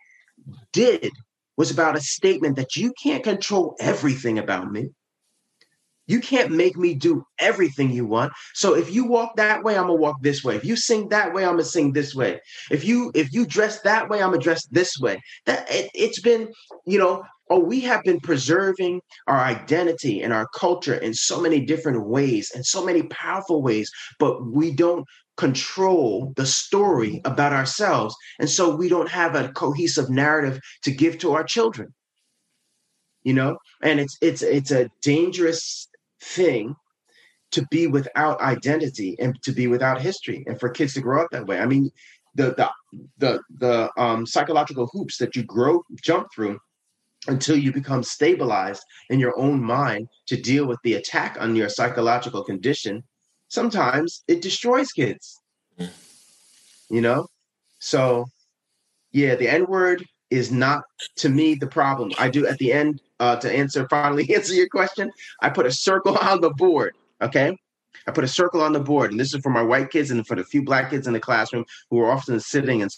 did was about a statement that you can't control everything about me. You can't make me do everything you want. So if you walk that way, I'm gonna walk this way. If you sing that way, I'm gonna sing this way. If you if you dress that way, I'm gonna dress this way. That it, it's been, you know, oh, we have been preserving our identity and our culture in so many different ways and so many powerful ways, but we don't control the story about ourselves. And so we don't have a cohesive narrative to give to our children. You know, and it's it's it's a dangerous thing to be without identity and to be without history and for kids to grow up that way. I mean, the the the the um, psychological hoops that you grow jump through until you become stabilized in your own mind to deal with the attack on your psychological condition sometimes it destroys kids mm. you know so yeah the n word is not to me the problem. I do at the end uh, to answer finally answer your question. I put a circle on the board. Okay, I put a circle on the board, and this is for my white kids and for the few black kids in the classroom who are often sitting and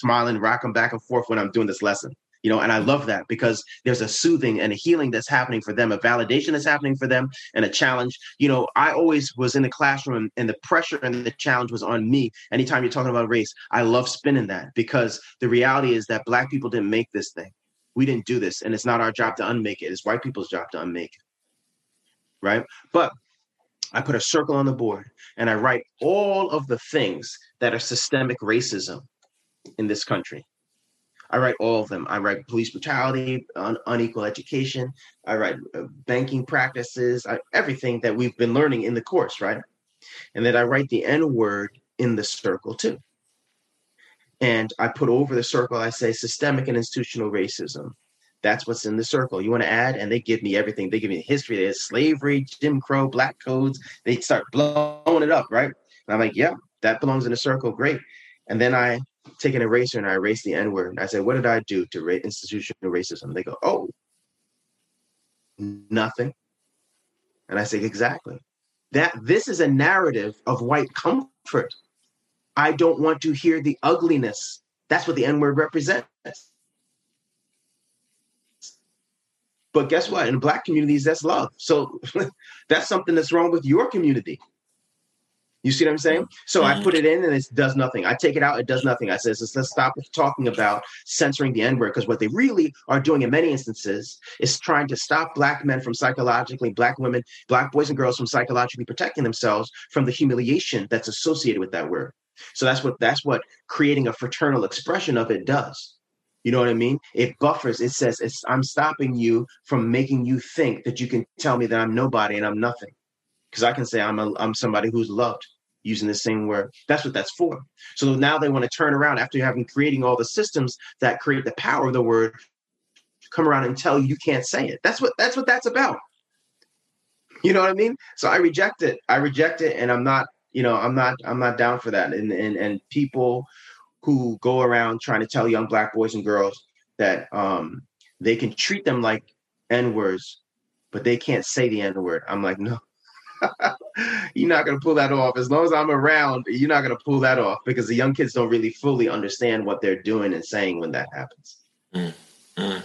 smiling, rocking back and forth when I'm doing this lesson. You know and i love that because there's a soothing and a healing that's happening for them a validation that's happening for them and a challenge. You know i always was in the classroom and the pressure and the challenge was on me. Anytime you're talking about race i love spinning that because the reality is that black people didn't make this thing. We didn't do this and it's not our job to unmake it. It's white people's job to unmake it right? But I put a circle on the board and I write all of the things that are systemic racism in this country. I write all of them. I write police brutality, un- unequal education. I write uh, banking practices, I, everything that we've been learning in the course, right? And then I write the N word in the circle too. And I put over the circle, I say systemic and institutional racism. That's what's in the circle. You want to add, and they give me everything. They give me history. There's slavery, Jim Crow, black codes. They start blowing it up, right? And I'm like, yeah, that belongs in the circle. Great. And then I take an eraser and I erase the N word. And I say, what did I do to ra- institutional racism? They go, oh, nothing. And I say, exactly. That this is a narrative of white comfort. I don't want to hear the ugliness. That's what the N word represents. But guess what? In black communities, that's love. So that's something that's wrong with your community. You see what I'm saying? So I mm-hmm. put it in and it does nothing. I take it out, it does nothing. I says, let's stop talking about censoring the N word because what they really are doing in many instances is trying to stop black men from psychologically, black women, black boys and girls from psychologically protecting themselves from the humiliation that's associated with that word. So that's what that's what creating a fraternal expression of it does. You know what I mean? It buffers. It says it's, I'm stopping you from making you think that you can tell me that I'm nobody and I'm nothing, because I can say I'm a, I'm somebody who's loved using the same word. That's what that's for. So now they want to turn around after having creating all the systems that create the power of the word, come around and tell you you can't say it. That's what that's what that's about. You know what I mean? So I reject it. I reject it, and I'm not. You know, I'm not. I'm not down for that. And and and people who go around trying to tell young black boys and girls that um, they can treat them like n words, but they can't say the n word. I'm like, no, you're not going to pull that off. As long as I'm around, you're not going to pull that off because the young kids don't really fully understand what they're doing and saying when that happens. Mm, mm.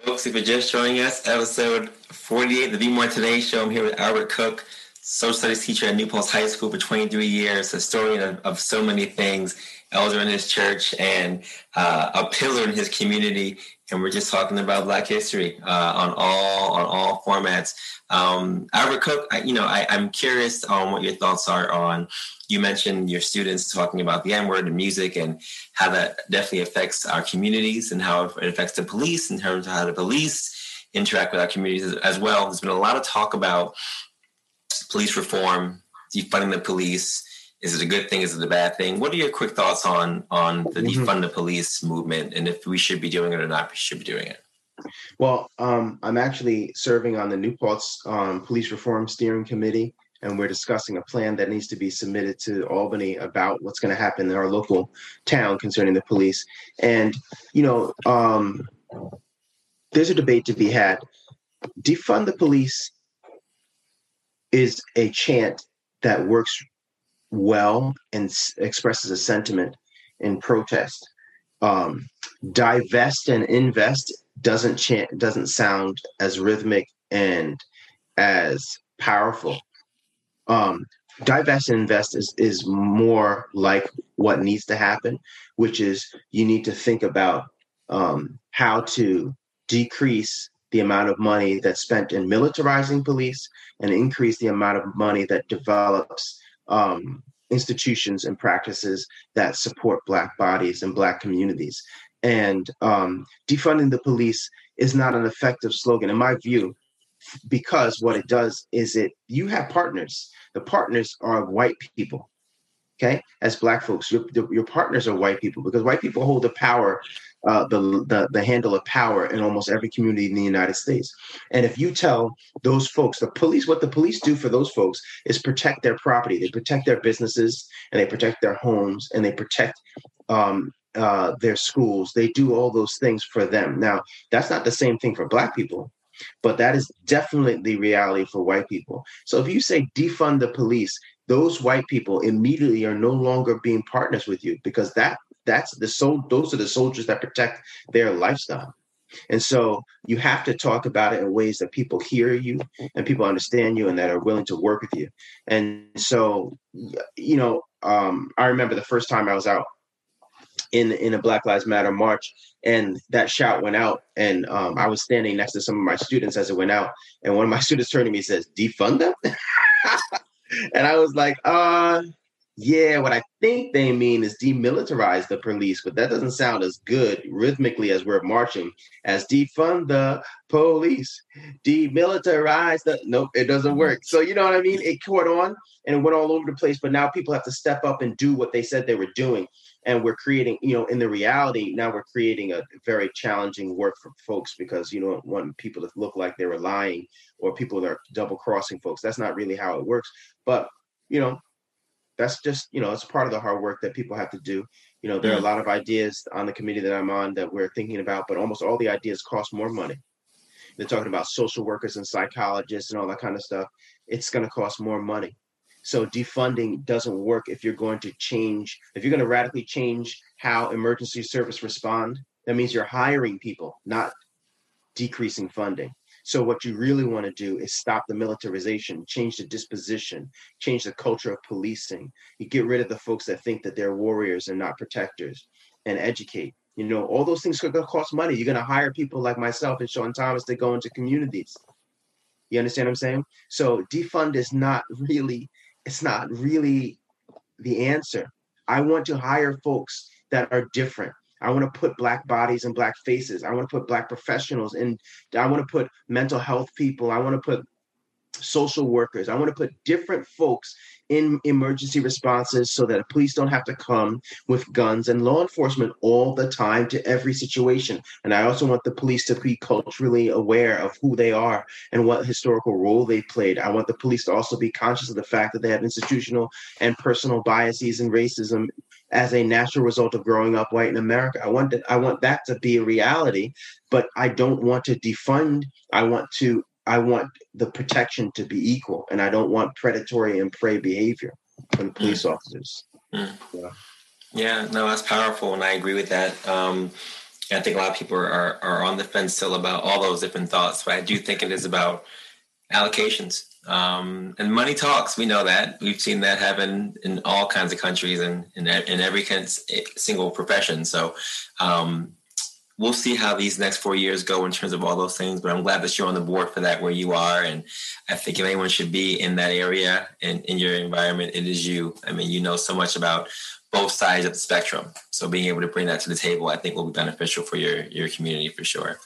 Folks, if you're just joining us, episode 48, the Be More Today show. I'm here with Albert Cook, social studies teacher at New High School for 23 years, historian of, of so many things, elder in his church, and uh, a pillar in his community. And we're just talking about Black history uh, on all on all formats. Um, Albert Cook, I, you know, I, am curious on what your thoughts are on. You mentioned your students talking about the N word and music and how that definitely affects our communities and how it affects the police in terms of how the police interact with our communities as well. There's been a lot of talk about police reform, defunding the police. Is it a good thing? Is it a bad thing? What are your quick thoughts on on the mm-hmm. defund the police movement and if we should be doing it or not? We should be doing it. Well, um, I'm actually serving on the New Paltz um, Police Reform Steering Committee, and we're discussing a plan that needs to be submitted to Albany about what's going to happen in our local town concerning the police. And, you know, um, there's a debate to be had. Defund the police is a chant that works well and s- expresses a sentiment in protest. Um, divest and invest doesn't chant doesn't sound as rhythmic and as powerful. Um, divest and invest is is more like what needs to happen, which is you need to think about um, how to decrease the amount of money that's spent in militarizing police and increase the amount of money that develops um, institutions and practices that support black bodies and black communities. And um, defunding the police is not an effective slogan in my view because what it does is it you have partners. The partners are white people okay? As black folks your, your partners are white people because white people hold the power uh, the, the the handle of power in almost every community in the united states and if you tell those folks the police what the police do for those folks is protect their property they protect their businesses and they protect their homes and they protect um, uh, their schools. They do all those things for them. Now, that's not the same thing for Black people, but that is definitely the reality for white people. So if you say defund the police, those white people immediately are no longer being partners with you because that that's the soul those are the soldiers that protect their lifestyle and so you have to talk about it in ways that people hear you and people understand you and that are willing to work with you. And so, you know, um, I remember the first time I was out in in a Black Lives Matter march, and that shout went out, and um, I was standing next to some of my students as it went out, and one of my students turned to me and says, "Defund them," and I was like, "Uh, yeah, what I think they mean is demilitarize the police, but that doesn't sound as good rhythmically as we're marching as defund the police, demilitarize the. Nope, it doesn't mm-hmm. work. So you know what I mean? It caught on and it went all over the place. But now people have to step up and do what they said they were doing, and we're creating. You know, in the reality now we're creating a very challenging work for folks because you don't want people to look like they were lying or people that are double crossing folks. That's not really how it works. But you know that's just you know it's part of the hard work that people have to do. You know there are a mm. lot of ideas on the committee that i'm on that we're thinking about but almost all the ideas cost more money. They're talking about social workers and psychologists and all that kind of stuff. It's going to cost more money. So defunding doesn't work if you're going to change if you're going to radically change how emergency service respond that means you're hiring people not decreasing funding so what you really want to do is stop the militarization, change the disposition, change the culture of policing. You get rid of the folks that think that they're warriors and not protectors, and educate. You know, all those things are going to cost money. You're going to hire people like myself and Sean Thomas to go into communities. You understand what I'm saying? So defund is not really, it's not really the answer. I want to hire folks that are different I want to put black bodies and black faces. I want to put black professionals in. I want to put mental health people. I want to put social workers. I want to put different folks in emergency responses so that police don't have to come with guns and law enforcement all the time to every situation. And I also want the police to be culturally aware of who they are and what historical role they played. I want the police to also be conscious of the fact that they have institutional and personal biases and racism as a natural result of growing up white in America. I want that I want that to be a reality, but I don't want to defund. I want to I want the protection to be equal, and I don't want predatory and prey behavior from police mm. officers. Mm. Yeah. yeah, no, that's powerful, and I agree with that. Um, I think a lot of people are are on the fence still about all those different thoughts, but I do think it is about allocations um, and money talks. We know that. We've seen that happen in all kinds of countries and in, in every single profession. So um, we'll see how these next four years go in terms of all those things. But I'm glad that you're on the board for that where you are. And I think if anyone should be in that area and in your environment, it is you. I mean, you know so much about both sides of the spectrum. So being able to bring that to the table, I think will be beneficial for your your community for sure.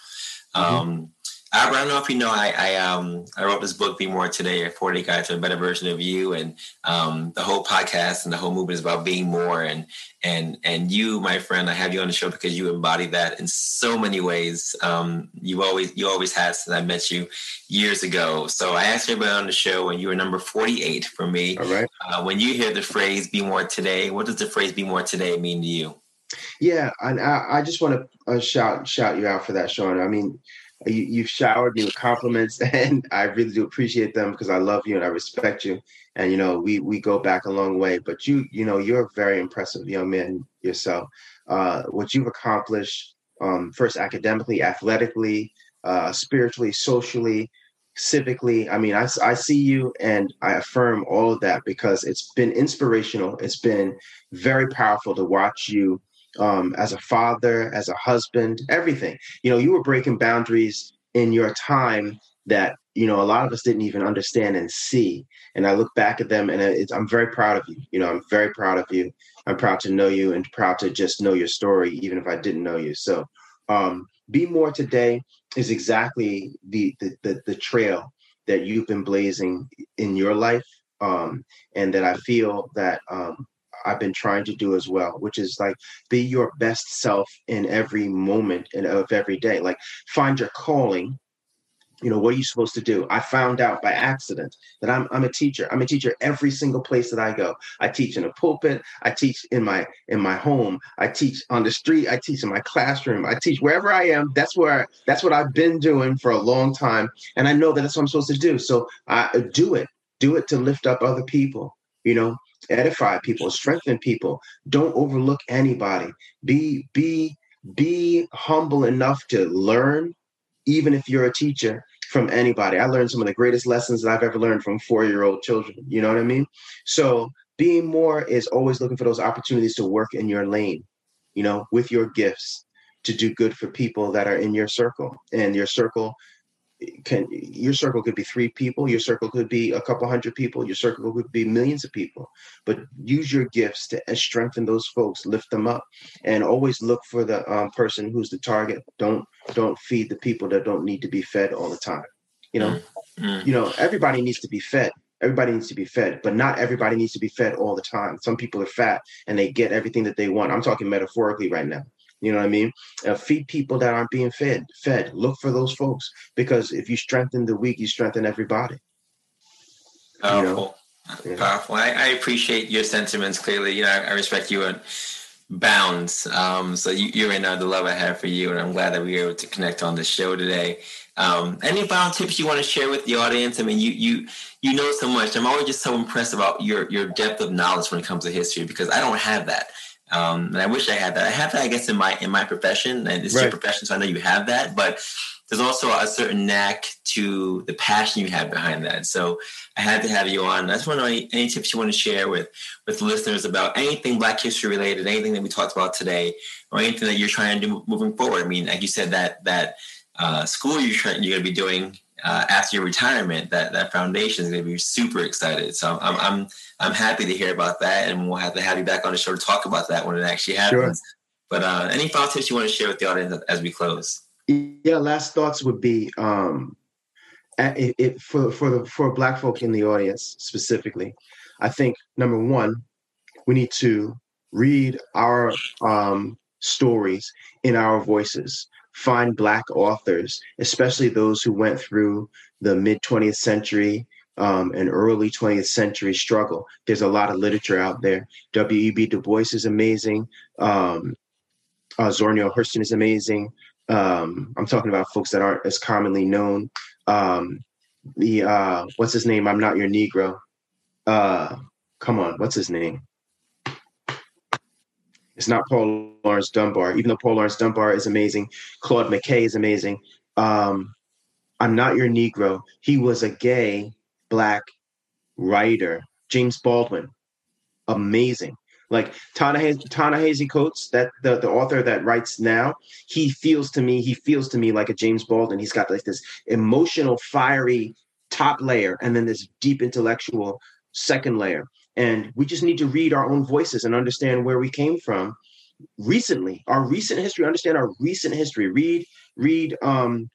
Mm-hmm. Um, I, don't know if you know, I, I um I wrote this book, Be More Today, 40 Guide to a Better Version of You. And um the whole podcast and the whole movement is about being more. And and and you, my friend, I have you on the show because you embody that in so many ways. Um you always you always have since I met you years ago. So I asked everybody on the show and you were number 48 for me. All right. Uh, when you hear the phrase be more today, what does the phrase be more today mean to you? Yeah, and I, I just want to uh, shout shout you out for that, Sean. I mean, you, you've showered me with compliments and I really do appreciate them because I love you and I respect you. And, you know, we, we go back a long way, but you, you know, you're a very impressive young man yourself. Uh, what you've accomplished, um, first academically, athletically, uh, spiritually, socially, civically. I mean, I, I see you and I affirm all of that because it's been inspirational. It's been very powerful to watch you um, as a father, as a husband, everything. You know, you were breaking boundaries in your time that you know a lot of us didn't even understand and see. And I look back at them, and I'm very proud of you. You know, I'm very proud of you. I'm proud to know you, and proud to just know your story, even if I didn't know you. So, um, be more today is exactly the the the, the trail that you've been blazing in your life um, and that I feel that um, I've been trying to do as well, which is like be your best self in every moment and of every day. Like find your calling. You know, what are you supposed to do? I found out by accident that I'm I'm a teacher. I'm a teacher every single place that I go. I teach in a pulpit, I teach in my in my home, I teach on the street, I teach in my classroom, I teach wherever I am. That's where that's what I've been doing for a long time. And I know that that's what I'm supposed to do. So I do it. Do it to lift up other people, you know, edify people, strengthen people. Don't overlook anybody. Be be be humble enough to learn, even if you're a teacher from anybody. I learned some of the greatest lessons that I've ever learned from four-year-old children. You know what I mean? So being more is always looking for those opportunities to work in your lane, you know, with your gifts to do good for people that are in your circle. And your circle can your circle could be three people your circle could be a couple hundred people your circle could be millions of people. But use your gifts to strengthen those folks lift them up and always look for the um, person who's the target. Don't don't feed the people that don't need to be fed all the time you know? Mm-hmm. you know everybody needs to be fed. Everybody needs to be fed but not everybody needs to be fed all the time. Some people are fat and they get everything that they want. I'm talking metaphorically right now you know what I mean? Uh, feed people that aren't being fed. Fed. Look for those folks because if you strengthen the weak, you strengthen everybody. Powerful. You know? Powerful. I, I, appreciate your sentiments. Clearly, you know, I, I respect you and bounds. Um, so you, are in uh, the love I have for you, and I'm glad that we were able to connect on the show today. Um, any final tips you want to share with the audience? I mean, you you you know so much. I'm always just so impressed about your your depth of knowledge when it comes to history because I don't have that. Um, and I wish I had that. I have that, I guess, in my in my profession, and it's right. your profession, so I know you have that. But there's also a certain knack to the passion you have behind that. So I had to have you on. I just want to know any, any tips you want to share with with listeners about anything Black history related, anything that we talked about today, or anything that you're trying to do moving forward. I mean, like you said, that that uh, school you're trying, you're going to be doing uh, after your retirement, that that foundation is going to be super excited. So I'm, I'm I'm happy to hear about that, and we'll have to have you back on the show to talk about that when it actually happens. Sure. But uh, any final tips you want to share with the audience as we close? Yeah, last thoughts would be um, it, it, for for the for Black folk in the audience specifically. I think number one, we need to read our um, stories in our voices find black authors, especially those who went through the mid 20th century um, and early 20th century struggle. There's a lot of literature out there. W.E.B. Du Bois is amazing. Um, uh, Zora Neale Hurston is amazing. Um, I'm talking about folks that aren't as commonly known. Um, the uh, what's his name? I'm not your Negro. Uh, come on, what's his name? It's not Paul Laurence Dunbar, even though Paul Laurence Dunbar is amazing. Claude McKay is amazing. Um, I'm not your Negro. He was a gay black writer. James Baldwin, amazing. Like Ta-Nehisi Coates, that the, the author that writes now, he feels to me, he feels to me like a James Baldwin. He's got like this emotional, fiery top layer, and then this deep intellectual second layer. And we just need to read our own voices and understand where we came from recently, our recent history, understand our recent history. Read, read um,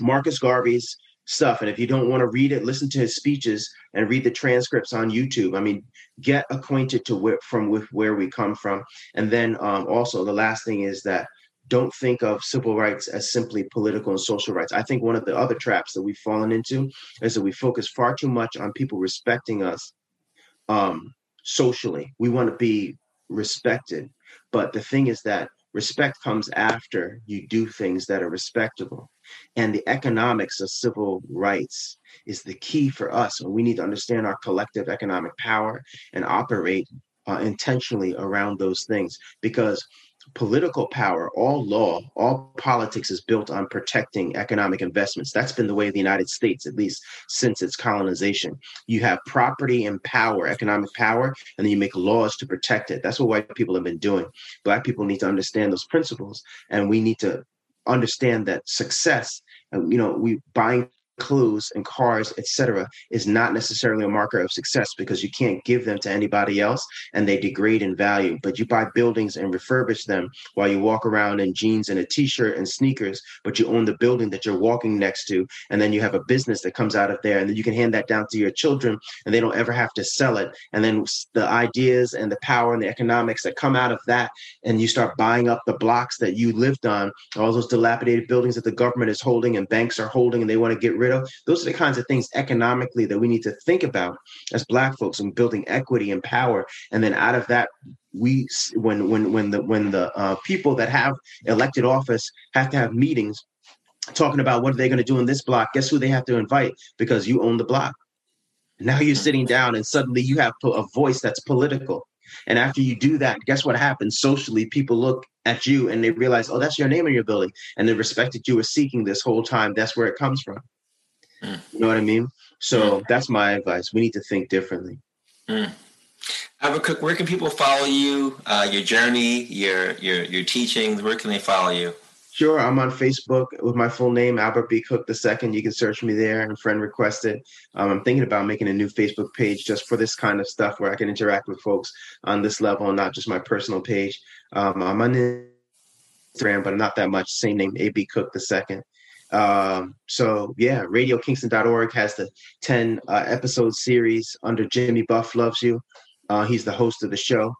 Marcus Garvey's stuff. And if you don't want to read it, listen to his speeches and read the transcripts on YouTube. I mean, get acquainted to where from with where we come from. And then um, also the last thing is that don't think of civil rights as simply political and social rights. I think one of the other traps that we've fallen into is that we focus far too much on people respecting us um, socially. We want to be respected. But the thing is that respect comes after you do things that are respectable. And the economics of civil rights is the key for us. And we need to understand our collective economic power and operate uh, intentionally around those things because political power, all law, all politics is built on protecting economic investments. That's been the way of the United States, at least since its colonization. You have property and power, economic power, and then you make laws to protect it. That's what white people have been doing. Black people need to understand those principles, and we need to understand that success, you know, we buying clothes and cars, etc., is not necessarily a marker of success because you can't give them to anybody else and they degrade in value. But you buy buildings and refurbish them while you walk around in jeans and a t-shirt and sneakers, but you own the building that you're walking next to, and then you have a business that comes out of there, and then you can hand that down to your children, and they don't ever have to sell it. And then the ideas and the power and the economics that come out of that, and you start buying up the blocks that you lived on, all those dilapidated buildings that the government is holding and banks are holding, and they want to get rid Those are the kinds of things economically that we need to think about as Black folks and building equity and power. And then out of that, we when when when the when the uh, people that have elected office have to have meetings talking about what are they going to do in this block. Guess who they have to invite because you own the block. Now you're sitting down and suddenly you have a voice that's political. And after you do that, guess what happens socially? People look at you and they realize, oh, that's your name on your building. And the respect that you were seeking this whole time, that's where it comes from. Mm. You know what I mean? So mm. that's my advice. We need to think differently. Mm. Cook, where can people follow you, uh, your journey, your, your, your teachings? Where can they follow you? Sure, I'm on Facebook with my full name, Albert B. Cook II. You can search me there and friend requested. Um, I'm thinking about making a new Facebook page just for this kind of stuff where I can interact with folks on this level, not just my personal page. Um, I'm on Instagram, but not that much. Same name, AB Cook II. Um, so yeah, RadioKingston.org has the 10 uh, episode series under Jimmy Buff Loves You. Uh, he's the host of the show.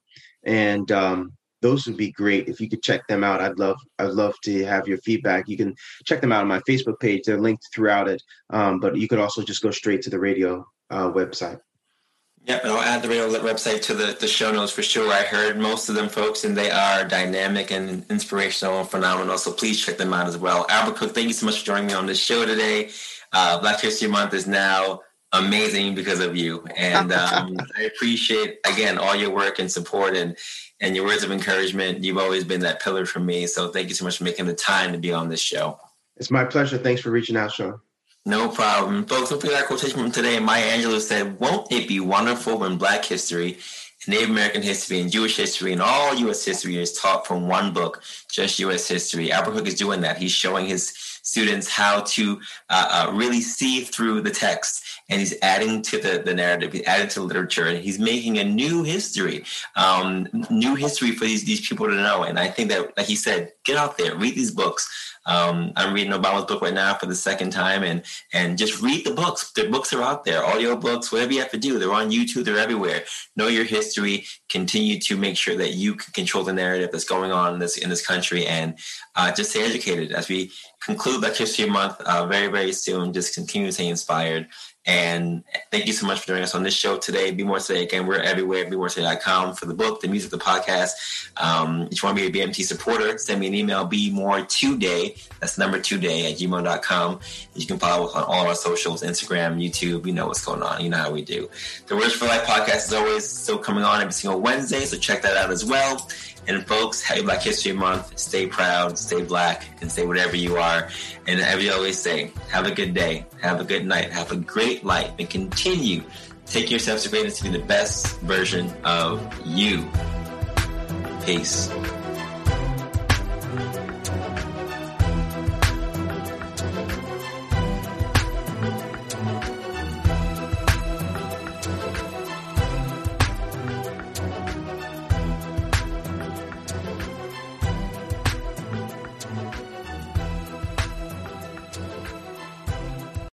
And um, those would be great if you could check them out. I'd love I'd love to have your feedback. You can check them out on my Facebook page. They're linked throughout it, um, but you could also just go straight to the radio uh, website. Yep, and I'll add the radio website to the, the show notes for sure. I heard most of them folks, and they are dynamic and inspirational and phenomenal. So please check them out as well. Albert Cook, thank you so much for joining me on this show today. Uh, Black History Month is now amazing because of you, and um, I appreciate again all your work and support and and your words of encouragement. You've always been that pillar for me. So thank you so much for making the time to be on this show. It's my pleasure. Thanks for reaching out, Sean. No problem. Folks, forget our quotation from today. Maya Angelou said, Won't it be wonderful when Black history, and Native American history, and Jewish history, and all U.S. history is taught from one book, just U.S. history? Albert Cook is doing that. He's showing his students how to uh, uh, really see through the text and he's adding to the, the narrative he's adding to the literature and he's making a new history um, new history for these, these people to know and i think that like he said get out there read these books um, I'm reading Obama's book right now for the second time, and and just read the books. The books are out there, audio books, whatever you have to do. They're on YouTube. They're everywhere. Know your history. Continue to make sure that you can control the narrative that's going on in this in this country, and uh, just stay educated as we conclude Black History Month uh, very very soon. Just continue to stay inspired and thank you so much for joining us on this show today. Be More Today. Again, we're everywhere. Be More BeMoreToday.com for the book, the music, the podcast. Um, if you want to be a BMT supporter, send me an email, be more today. That's number two today at gmail.com. You can follow us on all our socials, Instagram, YouTube. You know what's going on. You know how we do. The Words for Life podcast is always still coming on every single Wednesday, so check that out as well. And folks, happy Black History Month. Stay proud, stay black, and stay whatever you are. And as we always say, have a good day, have a good night, have a great life, and continue take yourself to greatness to be the best version of you. Peace.